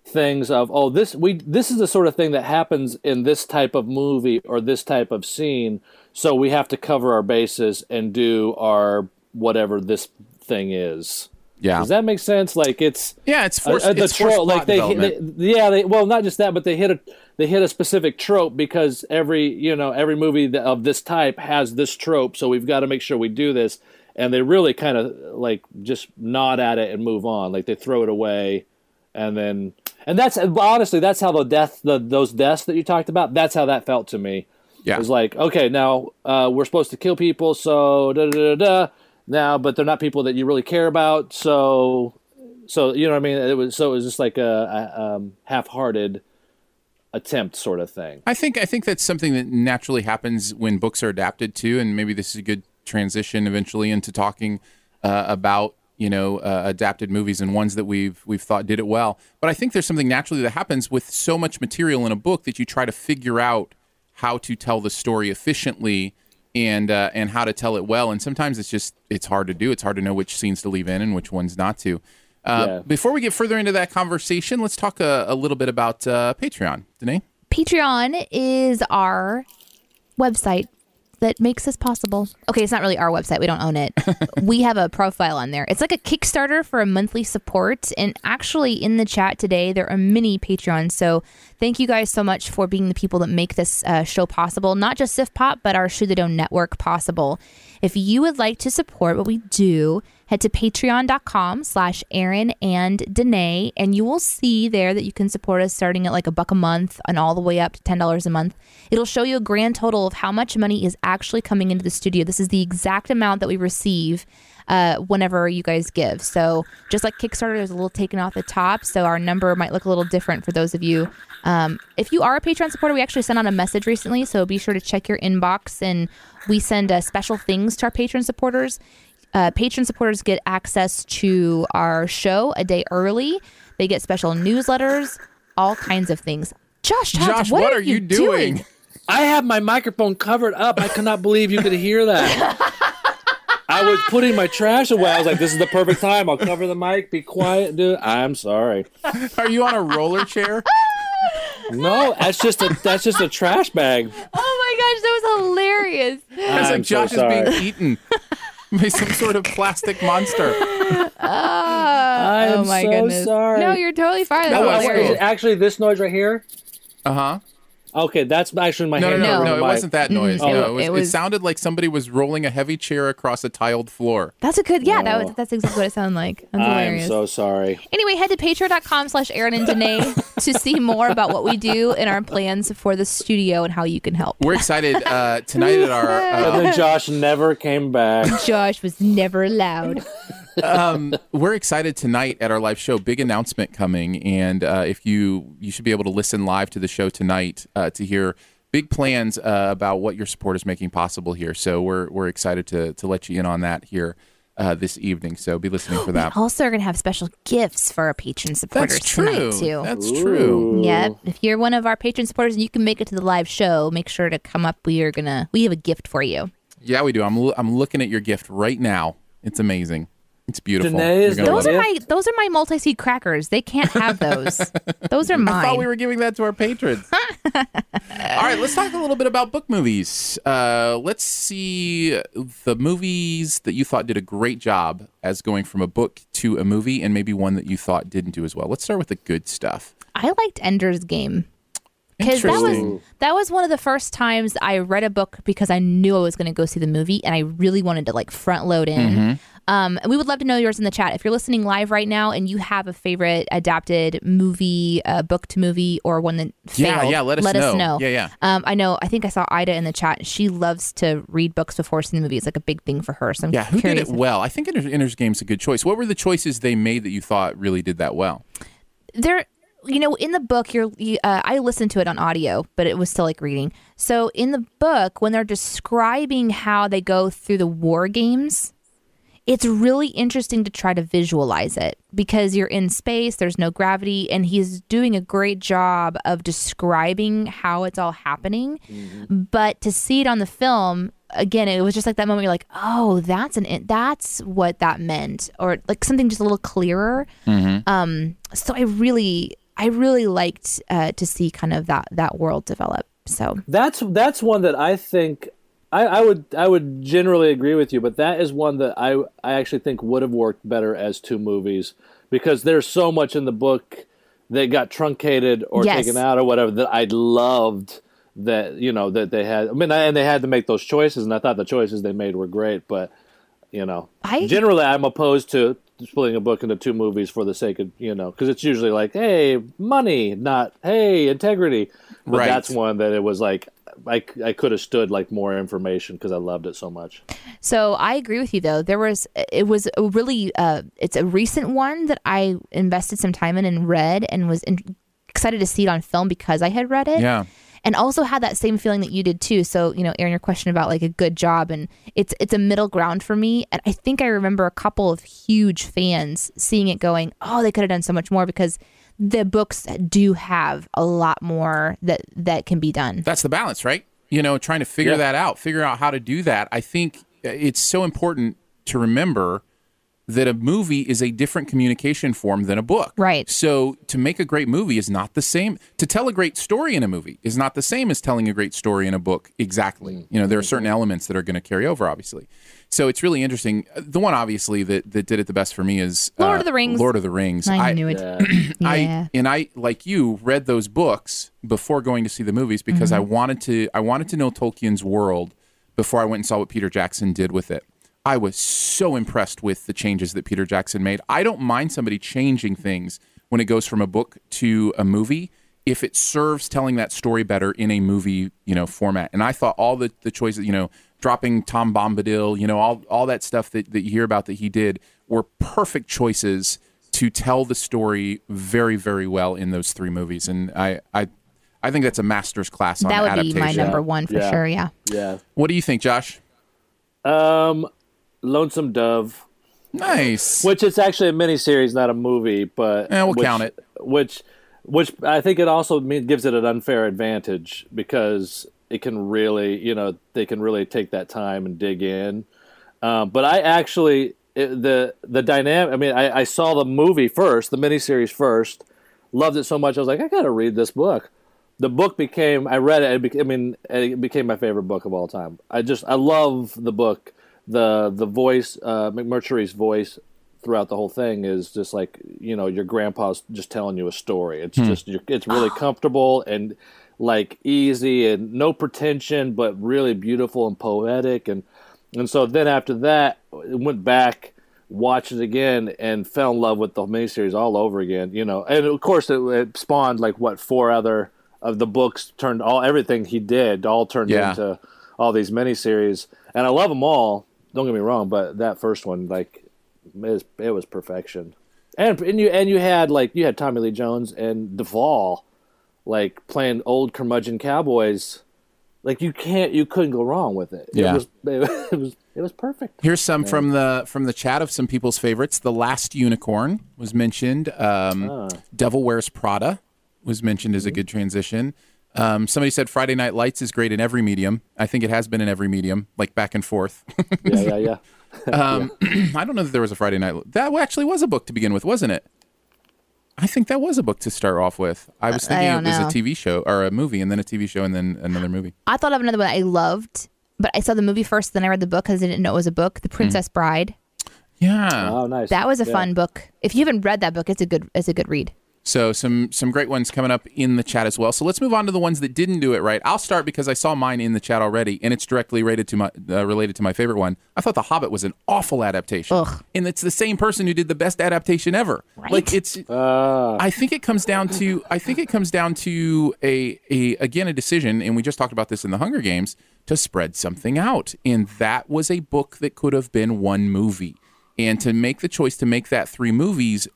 things of oh this we this is the sort of thing that happens in this type of movie or this type of scene, so we have to cover our bases and do our whatever this thing is. yeah, Does that make sense? Like it's yeah. It's forced. uh, the it's trope, like they, they, yeah, they, well, not just that, but they hit a they hit a specific trope because every you know every movie of this type has this trope, so we've got to make sure we do this, and they really kind of like just nod at it and move on, like they throw it away, and then and that's honestly that's how the death the those deaths that you talked about, that's how that felt to me. yeah, It was like, okay, now uh, we're supposed to kill people, so da da da da. Now, but they're not people that you really care about, so so you know what I mean. It was so it was just like a, a um, half-hearted attempt, sort of thing. I think I think that's something that naturally happens when books are adapted too, and maybe this is a good transition eventually into talking uh, about you know uh, adapted movies and ones that we've we've thought did it well. But I think there's something naturally that happens with so much material in a book that you try to figure out how to tell the story efficiently and uh, and how to tell it well. And sometimes it's just it's hard to do. It's hard to know which scenes to leave in and which ones not to. Uh, Yeah. Before we get further into that conversation, let's talk a, a little bit about uh, Patreon. Danae? Patreon is our website that makes this possible. Okay, it's not really our website. We don't own it. we have a profile on there. It's like a Kickstarter for a monthly support. And actually, in the chat today, there are many Patreons. So thank you guys so much for being the people that make this uh, show possible. Not just Sift Pop, but our Should the Know network possible. If you would like to support what we do, head to patreon.com slash Aaron and Danae, and you will see there that you can support us starting at like a buck a month and all the way up to $10 a month. It'll show you a grand total of how much money is actually coming into the studio. This is the exact amount that we receive uh, whenever you guys give. So just like Kickstarter, there's a little taken off the top. So our number might look a little different for those of you. Um, if you are a Patreon supporter, we actually sent out a message recently. So be sure to check your inbox and we send uh, special things to our patron supporters. Uh, patron supporters get access to our show a day early. They get special newsletters, all kinds of things. Josh, Josh, Josh, what, what are, are you doing? I have my microphone covered up. I cannot believe you could hear that. I was putting my trash away. I was like, "This is the perfect time. I'll cover the mic. Be quiet, dude." I'm sorry. Are you on a roller chair? No, that's just a that's just a trash bag. Oh my gosh, that was hilarious. It's I'm like Josh so is being eaten by some sort of plastic monster. I oh am my so goodness. sorry. No, you're totally fine. No, That's it's hilarious. is it actually this noise right here? Uh huh. Okay, that's actually my No, no, hand no, No. no, covering It my- wasn't that noise. Mm, no, it- it, was, it it, sounded like somebody was rolling a heavy chair across a tiled floor. That's a good, yeah, that Oh. was, that's exactly what it sounded like. That's I'm so sorry. Anyway, head to patreon.com slash Aaron and Danae to see more about what we do and our plans for the studio and how you can help. We're excited uh, tonight at our. And Uh, then Josh never came back. Josh was never allowed. um, we're excited tonight at our live show. Big announcement coming, and uh, if you you should be able to listen live to the show tonight uh, to hear big plans uh, about what your support is making possible here. So we're we're excited to to let you in on that here uh, this evening. So be listening for that. Also, are going to have special gifts for our patron supporters That's true. tonight, too. That's true. Yep. If you're one of our patron supporters and you can make it to the live show, make sure to come up. We are gonna we have a gift for you. Yeah, we do. I'm lo- I'm looking at your gift right now. It's amazing. It's beautiful. Danae is You're gonna Those are it. my those are my multi seed crackers. They can't have those. those are I mine. thought we were giving that to our patrons. All right, let's talk a little bit about book movies. Uh, let's see the movies that you thought did a great job as going from a book to a movie, and maybe one that you thought didn't do as well. Let's start with the good stuff. I liked Ender's Game. Because that was that was one of the first times I read a book because I knew I was going to go see the movie and I really wanted to like front load in. Mm-hmm. Um, and we would love to know yours in the chat. If you're listening live right now and you have a favorite adapted movie, uh, book to movie, or one that Yeah, failed, yeah, let us know. Yeah, yeah. Um, I know. I think I saw Ida in the chat. She loves to read books before seeing the movie. It's like a big thing for her. So I'm Yeah, who did it well? I think Ender's, Ender's Game's a good choice. What were the choices they made that you thought really did that well? there you know in the book you're you, uh, i listened to it on audio but it was still like reading so in the book when they're describing how they go through the war games it's really interesting to try to visualize it because you're in space there's no gravity and he's doing a great job of describing how it's all happening. But to see it on the film again it was just like that moment you're like oh that's an that's what that meant or like something just a little clearer. Um so i really i really liked uh, to see kind of that that world develop so. That's that's one that I think I, I would I would generally agree with you, but that is one that I I actually think would have worked better as two movies because there's so much in the book that got truncated or Yes. taken out or whatever that I loved that you know that they had. I mean, and they had to make those choices, and I thought the choices they made were great, but you know, I- generally I'm opposed to splitting a book into two movies for the sake of you know because it's usually like hey money not hey integrity but Right. that's one that it was like I, I could have stood like more information because I loved it so much. So I agree with you though. There was it was a really uh it's a recent one that I invested some time in and read and was in, excited to see it on film because I had read it. Yeah. And also had that same feeling that you did too. So, you know, Aaron, your question about like a good job and it's it's a middle ground for me. And I think I remember a couple of huge fans seeing it going, Oh, they could have done so much more because the books do have a lot more that that can be done. That's the balance, right? You know, trying to figure Yeah. that out, figure out how to do that. I think uh, it's so important to remember that a movie is a different communication form than a book. Right. So to make a great movie is not the same. To tell a great story in a movie is not the same as telling a great story in a book. Exactly. Mm. You know, there are mm-hmm. certain elements that are going to carry over, obviously. So it's really interesting. The one, obviously, that, that did it the best for me is Lord uh, of the Rings. Lord of the Rings. I knew it. Yeah. Yeah. I and I like you read those books before going to see the movies because I wanted to I wanted to know Tolkien's world before I went and saw what Peter Jackson did with it. I was so impressed with the changes that Peter Jackson made. I don't mind somebody changing things when it goes from a book to a movie if it serves telling that story better in a movie, you know, format. And I thought all the, the choices, you know, dropping Tom Bombadil, you know, all all that stuff that, that you hear about that he did were perfect choices to tell the story very, very well in those three movies. And I I I think that's a master's class on that would adaptation. be my number one for Yeah. sure. Yeah. Yeah. What do you think, Josh? Um, Lonesome Dove, Nice. which is actually a miniseries, not a movie, but Eh, we'll which, count it. Which, which I think it also mean, gives it an unfair advantage because it can really, you know, they can really take that time and dig in. Um, but I actually it, the the dynamic. I mean, I, I saw the movie first, the miniseries first, loved it so much. I was like, I got to read this book. The book became. I read it. it I mean, it became my favorite book of all time. I just I love the book. The the voice, uh, McMurtry's voice throughout the whole thing is just like you know your grandpa's just telling you a story. It's just you're, it's really comfortable and like easy and no pretension, but really beautiful and poetic and and so then after that, went back, watched it again, and fell in love with the miniseries all over again. You know, and of course it, it spawned like what four other of the books turned all everything he did all turned Yeah. into all these miniseries, and I love them all. Don't get me wrong, but that first one, like, it was, it was perfection. And and you and you had like you had Tommy Lee Jones and Duvall, like playing old curmudgeon cowboys. Like you can't, you couldn't go wrong with it. Yeah. It was, it was, it was perfect. Here's some from the from the chat of some people's favorites. The Last Unicorn was mentioned. Um, Ah. Devil Wears Prada was mentioned as a good transition. Um, somebody said Friday Night Lights is great in every medium. I think it has been in every medium, like back and forth. Yeah, yeah, yeah. um, I don't know that there was a Friday Night. That actually was a book to begin with, wasn't it? I think that was a book to start off with. I was I thinking it was know. a TV show or a movie, and then a TV show, and then another movie. I thought of another one I loved, but I saw the movie first, then I read the book because I didn't know it was a book. The mm-hmm. Princess Bride. Yeah. Oh, nice. That was a Yeah. fun book. If you haven't read that book, it's a good it's a good read. So some some great ones coming up in the chat as well. So let's move on to the ones that didn't do it right. I'll start because I saw mine in the chat already, and it's directly related to my uh, related to my favorite one. I thought The Hobbit was an awful adaptation, Ugh. and it's the same person who did the best adaptation ever. Like it's. I think it comes down to I think it comes down to a a again a decision, and we just talked about this in the Hunger Games to spread something out, and that was a book that could have been one movie, and to make the choice to make that three movies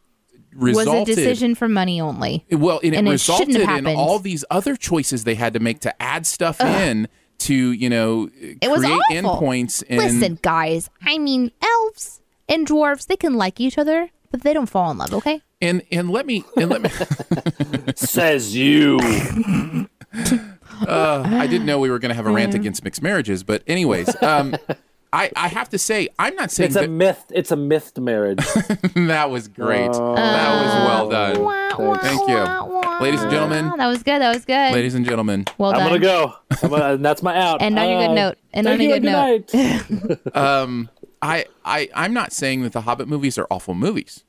resulted was a decision for money only. well, and it And it shouldn't resulted have in happened. all these other choices they had to make to add stuff in to, you know, It was create awful. endpoints. And Listen, guys. I mean, elves and dwarves they can like each other, but they don't fall in love. Okay. and and let me and let me. Says you. uh, I didn't know we were going to have a rant against mixed marriages, but anyways, um, I I have to say I'm not saying It's a that myth. It's a mythed marriage. that was great. Oh. that was well done. Wah, Thank you, wah, ladies and gentlemen. That was good. That was good. Ladies and gentlemen, well I'm done. gonna go. I'm gonna, and that's my out. And on your good Uh, note. And on a good note. night. um, I, I, I'm not saying that the Hobbit movies are awful movies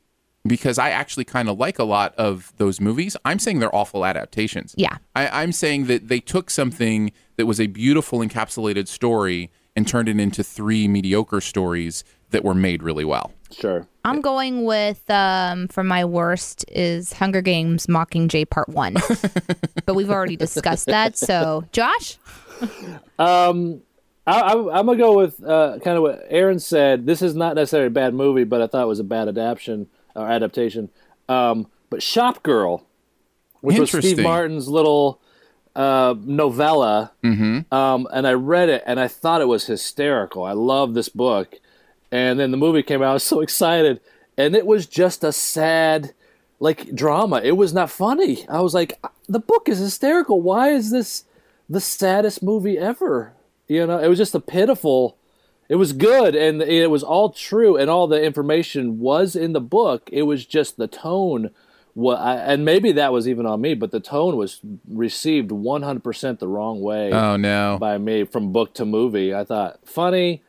because I actually kind of like a lot of those movies. I'm saying they're awful adaptations. Yeah. I, I'm saying that they took something that was a beautiful encapsulated story and turned it into three mediocre stories that were made really well. Sure. I'm going with um for my worst is Hunger Games Mockingjay Part One, but we've already discussed that. So, Josh, Um, I, I, I'm gonna go with uh, kind of what Aaron said. This is not necessarily a bad movie, but I thought it was a bad adaptation or adaptation. Um, but Shopgirl, which was Steve Martin's little uh, novella, Mm-hmm. um, and I read it and I thought it was hysterical. I love this book, and then the movie came out. I was so excited, and it was just a sad, like drama. It was not funny. I was like, the book is hysterical. Why is this the saddest movie ever? You know, it was just a pitiful It was good, and it was all true, and all the information was in the book. It was just the tone, wa- I- and maybe that was even on me, but the tone was received 100% the wrong way Oh no. by me from book to movie. I thought funny,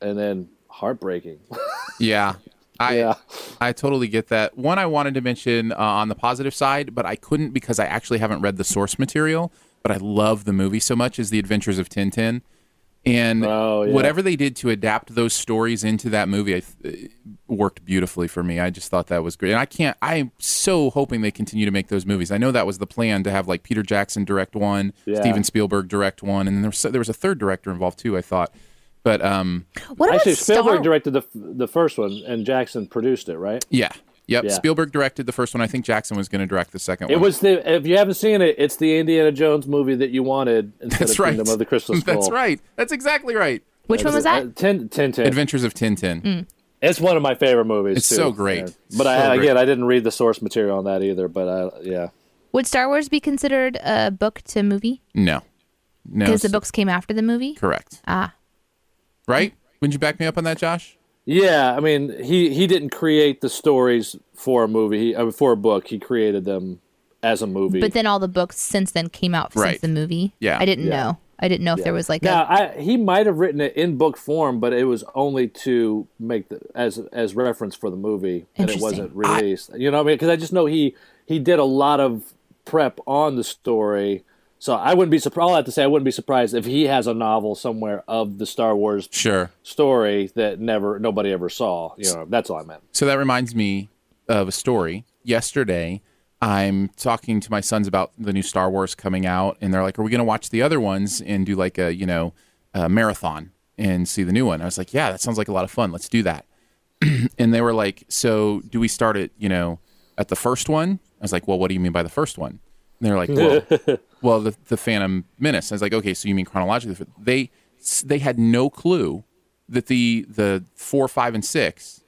and then heartbreaking. Yeah. I Yeah. I totally get that. One I wanted to mention uh, on the positive side, but I couldn't because I actually haven't read the source material, but I love the movie so much is The Adventures of Tintin. And Oh, yeah. whatever they did to adapt those stories into that movie I th- it worked beautifully for me. I just thought that was great. And I can't I'm so hoping they continue to make those movies. I know that was the plan to have like Peter Jackson direct one, Yeah. Steven Spielberg direct one, and then there was there was a third director involved too, I thought. But um What about Actually, Star? Spielberg directed the the first one, and Jackson produced it. Right? yeah. Yep. Yeah. Spielberg directed the first one. I think Jackson was going to direct the second It one. was the. If you haven't seen it, it's the Indiana Jones movie that you wanted instead That's of right. Kingdom of the Crystal Skull. That's right. That's exactly right. Which one was that? Uh, Tintin. Adventures of Tintin. It's one of my favorite movies. It's too. so great. Yeah. But I, So again, great. I didn't read the source material on that either. But I, yeah, Would Star Wars be considered a book to movie? No. No. Because the books came after the movie. Correct. Ah, Right? Wouldn't you back me up on that, Josh? Yeah. I mean, he he didn't create the stories for a movie. He, uh, for a book, he created them as a movie. but then all the books since then came out Right. since the movie. Yeah. I didn't Yeah. know. I didn't know if there was like now, a. I, he might have written it in book form, but it was only to make the, as as reference for the movie, and it wasn't released. you know what I mean? Because I just know he he did a lot of prep on the story. So I wouldn't be surprised. All I have to say, I wouldn't be surprised if he has a novel somewhere of the Star Wars Sure. story that never nobody ever saw. You know, that's all I meant. So that reminds me of a story. Yesterday, I'm talking to my sons about the new Star Wars coming out, and they're like, "Are we going to watch the other ones and do like a you know a marathon and see the new one?" I was like, "Yeah, that sounds like a lot of fun. Let's do that." and they were like, "So do we start at you know at the first one?" I was like, "Well, what do you mean by the first one?" And they're like, "Well, well, the the Phantom Menace." I was like, "Okay, so you mean chronologically?" They they had no clue that the the four, five, and six,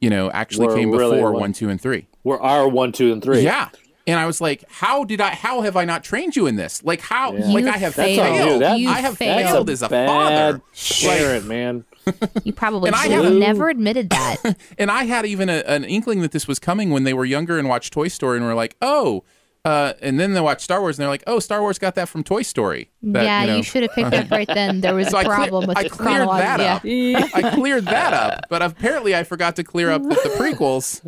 you know, actually Were came really before one- one, two, and three. We're R one, two, and three. Yeah. And I was like, how did I, how have I not trained you in this? Like, how, Yeah. like, You I have failed. That's you. failed. That- You I have failed. failed as a bad father. parent, man. You probably And I should have have- never admitted that. And I had even a, an inkling that this was coming when they were younger and watched Toy Story and were like, oh, uh, and then they watch Star Wars and they're like, oh, Star Wars got that from Toy Story. That, yeah, you, know- should have picked up right then. There was So a I, cle- problem with I the cleared that chronology. up. I cleared that up, but apparently I forgot to clear up that the prequels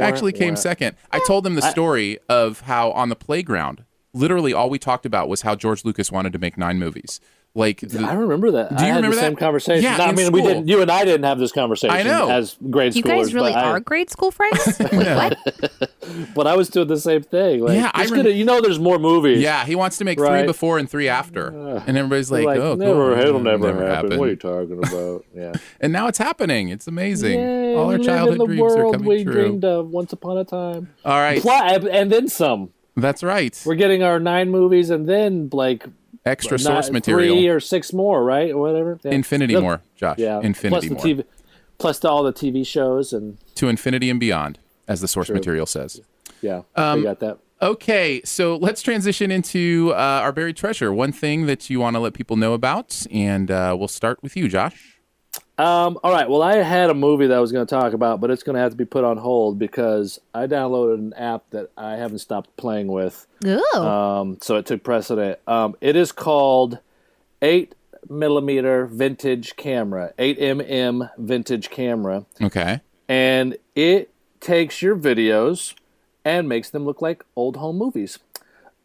actually came second. I told them the story of how on the playground, literally all we talked about was how George Lucas wanted to make nine movies. Like, the- I remember that. Do you I had remember the same that? conversation. Yeah, No, I in mean, we didn't. You and I didn't have this conversation. I know. as grade school. Friends? You schoolers. guys really but I- are grade school friends? Wait, what? But I was doing the same thing. Like, Yeah, I just rem- gonna- you know, there's more movies. yeah, he wants to make three before and three after, and everybody's like, like, "Oh, never, cool. it'll never, happen. happen." What are you talking about? Yeah, And now it's happening. It's amazing. Yay, All our childhood in the dreams are world coming we true. dreamed of once upon a time. All right, Pl- and then some. that's right. We're getting our nine movies, and then like Extra not- source three or six more, right, or whatever. Yeah. Infinity more, Josh. Yeah, Infinity plus more. the TV, plus the, all the TV shows, and To infinity and beyond, as the source material says. yeah, Um, got that. Okay, so let's transition into uh, our buried treasure. One thing that you want to let people know about, and uh, we'll start with you, Josh. Um, all right. Well, I had a movie that I was going to talk about, but it's going to have to be put on hold because I downloaded an app that I haven't stopped playing with. Ooh. Um, so it took precedent. Um, it is called eight millimeter vintage camera, eight mm vintage camera, Okay. and it takes your videos and makes them look like old home movies.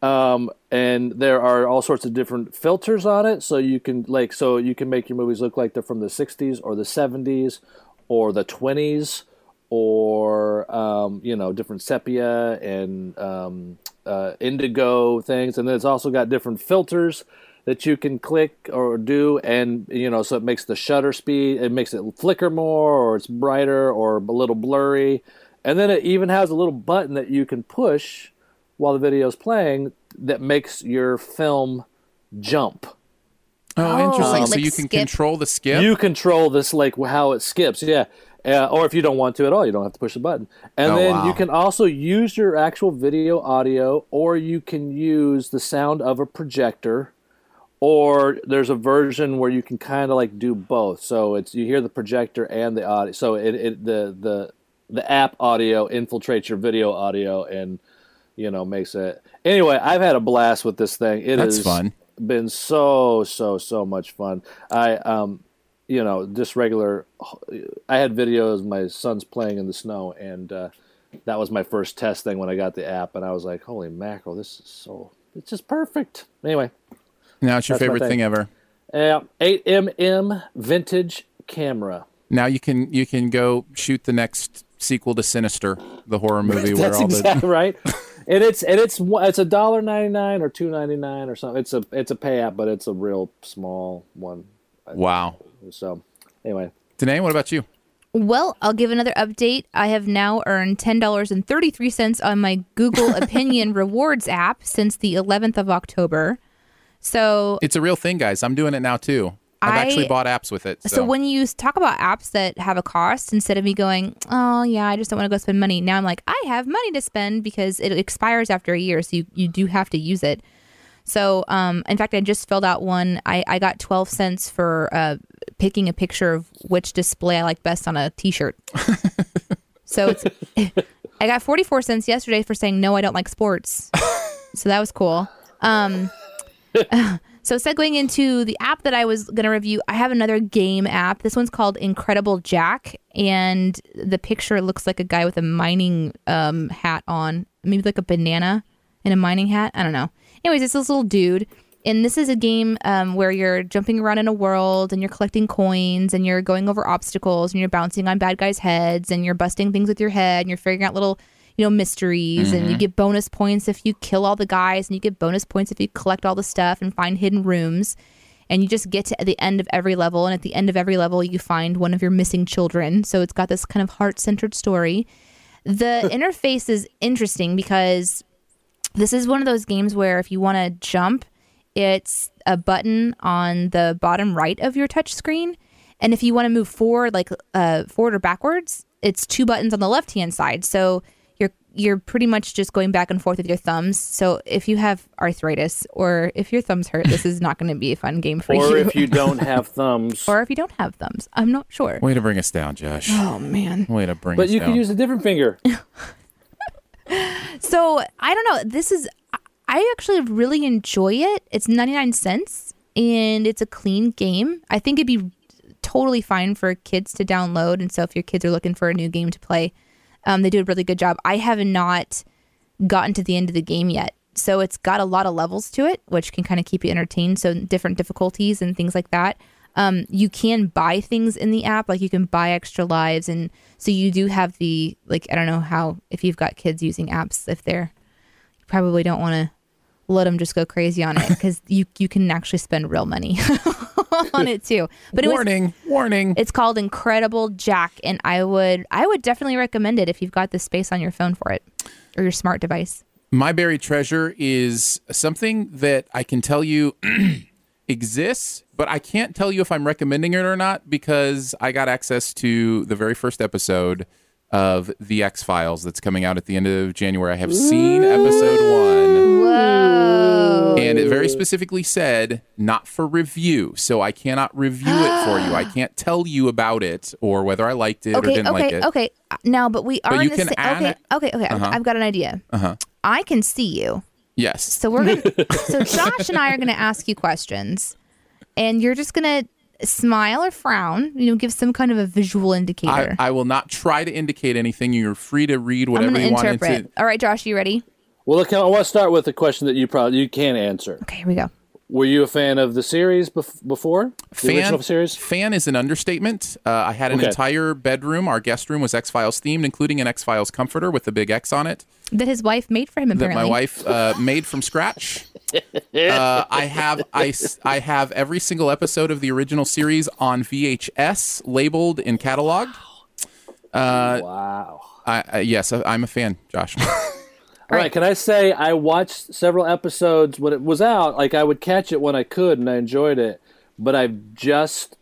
Um, and there are all sorts of different filters on it, so you can like so you can make your movies look like they're from the '60s or the '70s or the '20s or um, you know different sepia and um, uh, indigo things, and then it's also got different filters that you can click or do, and you know so it makes the shutter speed, it makes it flicker more, or it's brighter or a little blurry, and then it even has a little button that you can push while the video is playing that makes your film jump. Oh, interesting. Oh, so like you can skip. control the skip. You control this like how it skips, yeah. Uh, or if you don't want to at all, you don't have to push the button. And Oh, then wow. you can also use your actual video audio, or you can use the sound of a projector, or there's a version where you can kind of like do both. So it's you hear the projector and the audio. So it, it the the the app audio infiltrates your video audio and you know makes it. Anyway, I've had a blast with this thing. It That's has fun. Been so so so much fun. I um you know just regular. I had videos of my sons playing in the snow and. uh that was my first test thing when I got the app, and I was like, "Holy mackerel, this is so it's just perfect." Anyway, Now it's your favorite thing. thing ever. yeah, eight mm vintage camera. Now you can you can go shoot the next sequel to Sinister, the horror movie where That's all the exactly right. And it's and it's one- it's a dollar ninety nine or two ninety nine or something. It's a it's a payout, but it's a real small one. wow. So anyway, Danae, what about you? Well, I'll give another update. I have now earned $10.33 on my Google Opinion Rewards app since the 11th of October. So, It's a real thing, guys. I'm doing it now too. I've I- actually bought apps with it. So, so when you talk about apps that have a cost, instead of me going, oh, yeah, I just don't want to go spend money, now I'm like, I have money to spend because it expires after a year. So you, you do have to use it. So, um, in fact, I just filled out one. I, I got 12 cents for uh, picking a picture of which display I like best on a t shirt. so it's, I got 44 cents yesterday for saying, no, I don't like sports. so that was cool. Um, so segueing into the app that I was going to review, I have another game app. This one's called Incredible Jack, and the picture looks like a guy with a mining um, hat on, maybe like a banana in a mining hat. I don't know. Anyways, it's this little dude, and this is a game um, where you're jumping around in a world and you're collecting coins and you're going over obstacles and you're bouncing on bad guys' heads and you're busting things with your head and you're figuring out little you know mysteries and you get bonus points if you kill all the guys and you get bonus points if you collect all the stuff and find hidden rooms. And you just get to the end of every level and at the end of every level you find one of your missing children. So it's got this kind of heart-centered story. The interface is interesting because this is one of those games where if you want to jump it's a button on the bottom right of your touch screen. And if you want to move forward like uh, forward or backwards it's two buttons on the left hand side. So you're you're pretty much just going back and forth with your thumbs so if you have arthritis or if your thumbs hurt this is not going to be a fun game for or you Or if you don't have thumbs, or if you don't have thumbs i'm not sure way to bring us down, Josh. oh man Way to bring but us you down. can use a different finger. So I don't know. This is I actually really enjoy it. It's 99 cents and it's a clean game. I think it'd be totally fine for kids to download. And so if your kids are looking for a new game to play, um, they do a really good job. I have not gotten to the end of the game yet. So it's got a lot of levels to it, which can kind of keep you entertained. So different difficulties and things like that. Um, you can buy things in the app, like you can buy extra lives, and so you do have the like. I don't know how if you've got kids using apps, if they're you probably don't want to let them just go crazy on it because you you can actually spend real money on it too. But it was, warning, warning. it's called Incredible Jack, and I would I would definitely recommend it if you've got the space on your phone for it or your smart device. My buried treasure is something that I can tell you exists, but I can't tell you if I'm recommending it or not because I got access to the very first episode of The X Files that's coming out at the end of January. I have seen episode one. Whoa! And it very specifically said not for review. So I cannot review it for you. I can't tell you about it or whether I liked it or didn't okay, like it. okay. Now, but we are you in the can sa- add okay, okay, okay. I've- Uh-huh. I've got an idea. Uh-huh. I can see you. Yes. So we're gonna, so Josh and I are going to ask you questions, and you're just going to smile or frown. You know, give some kind of a visual indicator. I will not try to indicate anything. You're free to read I'm whatever going to you want interpret. into. All right, Josh, you ready? Well, look, I want to start with a question that you probably you can answer. Okay, here we go. Were you a fan of the series bef- before the original series? fan is an understatement. Uh, I had an Okay. entire bedroom. Our guest room was X Files themed, including an X Files comforter with a big X on it That his wife made for him. that my wife uh, made from scratch. Uh, I have I, s- I have every single episode of the original series on VHS, labeled and cataloged. Uh, Wow. I, I, yes, I, I'm a fan, Josh. All right. Can I say I watched several episodes when it was out? Like I would catch it when I could, and I enjoyed it. But I've just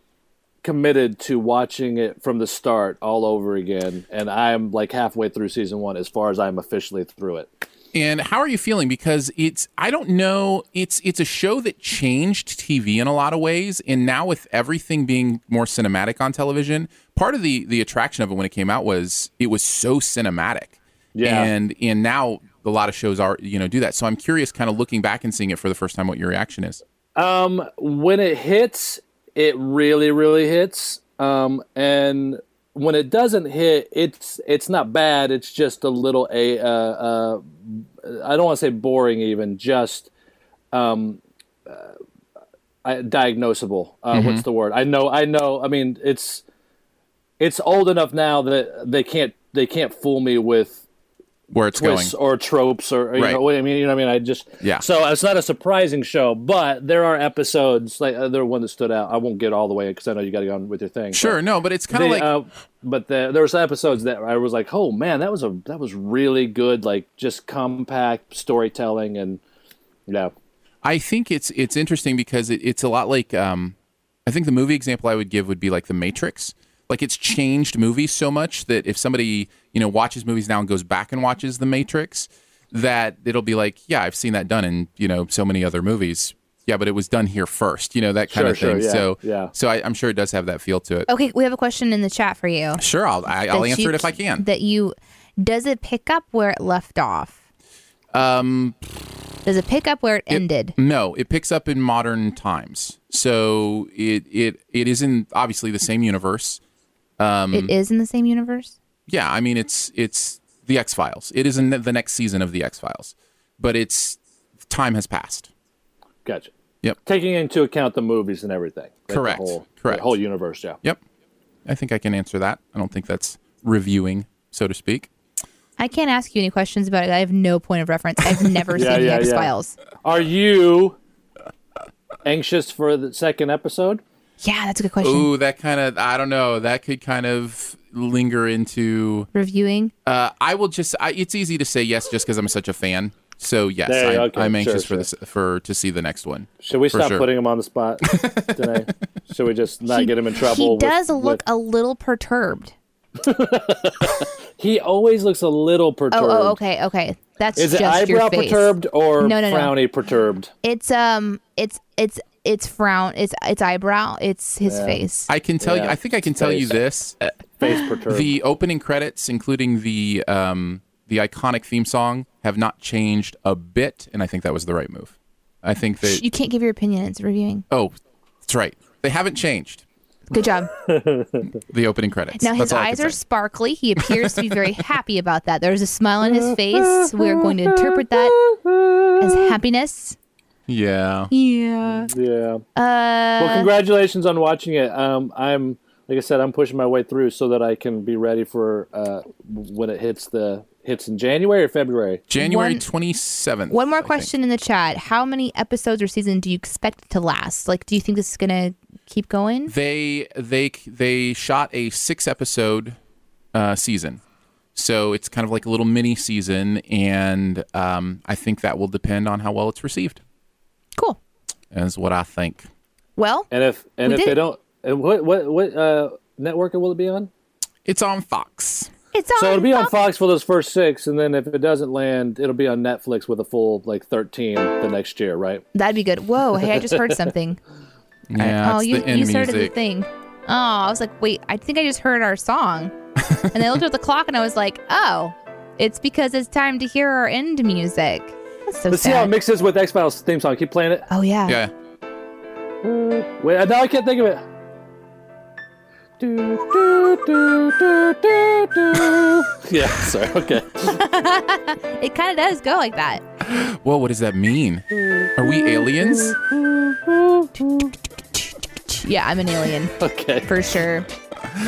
committed to watching it from the start all over again, and I'm like halfway through season one as far as I'm officially through it. And how are you feeling? Because it's I don't know. It's it's a show that changed TV in a lot of ways, and now with everything being more cinematic on television, part of the the attraction of it when it came out was it was so cinematic. Yeah. And and now a lot of shows are you know do that. So I'm curious, kind of looking back and seeing it for the first time, what your reaction is. Um, when it hits, it really, really hits. Um, and when it doesn't hit, it's it's not bad. It's just a little a uh, uh, I don't want to say boring, even just um, uh, diagnosable. Uh, What's the word? I know. I know. I mean, it's it's old enough now that they can't they can't fool me with Where it's going. or tropes or you Right. know what I mean. You know what I mean? I just Yeah. So it's not a surprising show, but there are episodes like uh, there one that stood out. I won't get all the way because I know you got to go on with your thing. Sure, but no, but it's kind of like uh, but the, there was episodes that I was like, oh man, that was a that was really good, like just compact storytelling and yeah. I think it's it's interesting because it, it's a lot like um, I think the movie example I would give would be like The Matrix. Like it's changed movies so much that if somebody you know watches movies now and goes back and watches The Matrix, that it'll be like, yeah, I've seen that done in you know so many other movies. Yeah, but it was done here first. You know that kind Sure, of thing. sure, yeah, so yeah. so I, I'm sure it does have that feel to it. Okay, we have a question in the chat for you. Sure, I'll I, I'll answer you it if I can. That you does it pick up where it left off? Um, Does it pick up where it, ended? No, it picks up in modern times. So it it it is in obviously the same universe. Um, it is in the same universe. Yeah, I mean it's it's the X Files. It is in the next season of the X Files, but it's time has passed. Gotcha. Yep. Taking into account the movies and everything. Like the Correct. whole- Correct. The whole universe. Yeah. Yep. I think I can answer that. I don't think that's reviewing, so to speak. I can't ask you any questions about it. I have no point of reference. I've never Yeah, seen yeah, the X yeah. Files. Are you anxious for the second episode? Yeah, that's a good question. Ooh, that kind of I don't know. That could kind of linger into. Reviewing. Uh, I will just. I, it's easy to say yes just because I'm such a fan. So yes, There, I'm, okay, I'm anxious sure, for this for to see the next one. Should we stop sure. putting him on the spot today? Should we just not He- get him in trouble? He with- does with- look a little perturbed. He always looks a little perturbed. Oh, oh, okay, okay. That's Is it just your eyebrow face. perturbed or No, no, no. frowny perturbed? It's um, it's it's it's frown. It's it's eyebrow. It's his Yeah. face. I can tell you. I think I can tell you this. Uh, Face perturbed. The opening credits, including the um, the iconic theme song, have not changed a bit, and I think that was the right move. I think that. You can't give your opinion. It's reviewing. oh, that's right. They haven't changed Good job. the opening credits. Now his That's all I eyes are say. sparkly. He appears to be very happy about that. There's a smile on his face. We are going to interpret that as happiness. Yeah. Yeah. yeah. Uh, well, congratulations on watching it. Um, I'm like I said, I'm pushing my way through so that I can be ready for uh, when it hits the hits in January or February. January One- twenty seventh. One more question in the chat. How many episodes or season do you expect to last? Like, do you think this is gonna keep going? They they they shot a six episode uh, season, so it's kind of like a little mini season, and um, I think that will depend on how well it's received. Cool. That's what I think. Well, And if and if did they don't, and what what what uh, network will it be on? It's on Fox. it's on. So it'll be on Fox. Fox for those first six, and then if it doesn't land, it'll be on Netflix with a full like thirteen the next year, right? That'd be good. Whoa! Hey, I just heard something. Yeah, oh, it's you the end you started music. the thing. Oh, I was like, wait, I think I just heard our song, and I looked at the clock and I was like, oh, it's because it's time to hear our end music. That's so Let's see how it mixes with X Files theme song. Keep playing it. oh yeah. Yeah. Hmm, wait, now I can't think of it. Do, do, do, do, do, do. Yeah, sorry. Okay. It kind of does go like that. Whoa, what does that mean? Are we aliens? Yeah, I'm an alien. Okay. for sure.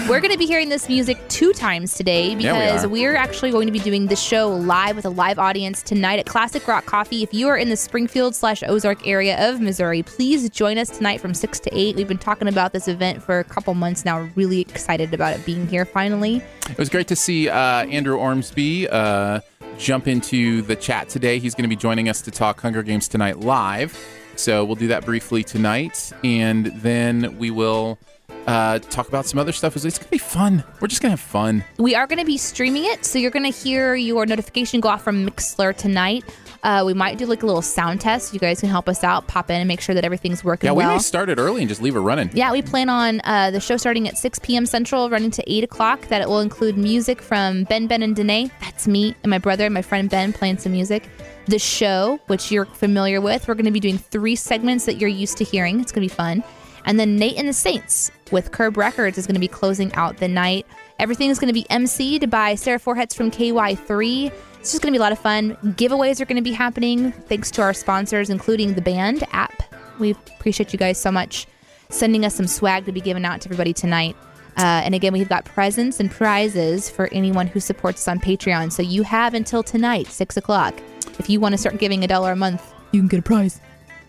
We're going to be hearing this music two times today Yeah, we because are. we're actually going to be doing the show live with a live audience tonight at Classic Rock Coffee. If you are in the Springfield slash Ozark area of Missouri, please join us tonight from 6 to 8. We've been talking about this event for a couple months now. We're really excited about it being here finally. It was great to see uh, Andrew Ormsby uh, jump into the chat today. He's going to be joining us to talk Hunger Games tonight live. So we'll do that briefly tonight, and then we will uh, talk about some other stuff. It's going to be fun. We're just going to have fun. We are going to be streaming it, so you're going to hear your notification go off from Mixlr tonight. Uh, we might do like a little sound test. You guys can help us out, pop in and make sure that everything's working Yeah, we well. may start it early and just leave it running. Yeah, we plan on uh, the show starting at 6 p.m. Central, running to 8 o'clock. That it will include music from Ben, Ben, and Danae. That's me and my brother and my friend Ben playing some music. The show, which you're familiar with, we're going to be doing three segments that you're used to hearing. It's going to be fun. And then Nate and the Saints with Curb Records is going to be closing out the night. Everything is going to be emceed by Sarah Forhetz from KY3. It's just going to be a lot of fun. Giveaways are going to be happening thanks to our sponsors, including the band app. We appreciate you guys so much sending us some swag to be given out to everybody tonight. Uh, and again, we've got presents and prizes for anyone who supports us on Patreon. So you have until tonight, 6 o'clock. If you want to start giving a dollar a month, you can get a prize.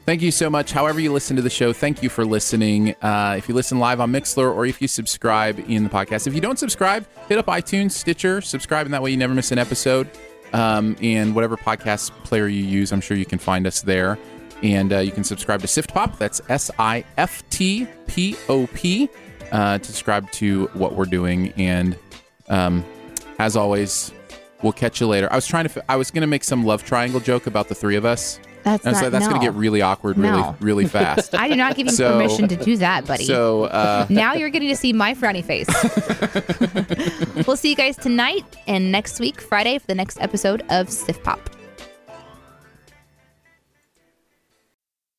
Thank you so much. However, you listen to the show, thank you for listening. Uh, if you listen live on Mixlr or if you subscribe in the podcast, if you don't subscribe, hit up iTunes, Stitcher, subscribe, and that way you never miss an episode. Um, and whatever podcast player you use, I'm sure you can find us there. And uh, you can subscribe to Sift Pop. That's S I F T P O P uh, to subscribe to what we're doing. And um, as always, we'll catch you later. I was trying to, f- I was going to make some love triangle joke about the three of us. That's And not- like, that's going no. to get really awkward really, No. really fast. I do not give you So- permission to do that, buddy. So, uh, now you're getting to see my frowny face. we'll see you guys tonight and next week, Friday, for the next episode of Sift Pop.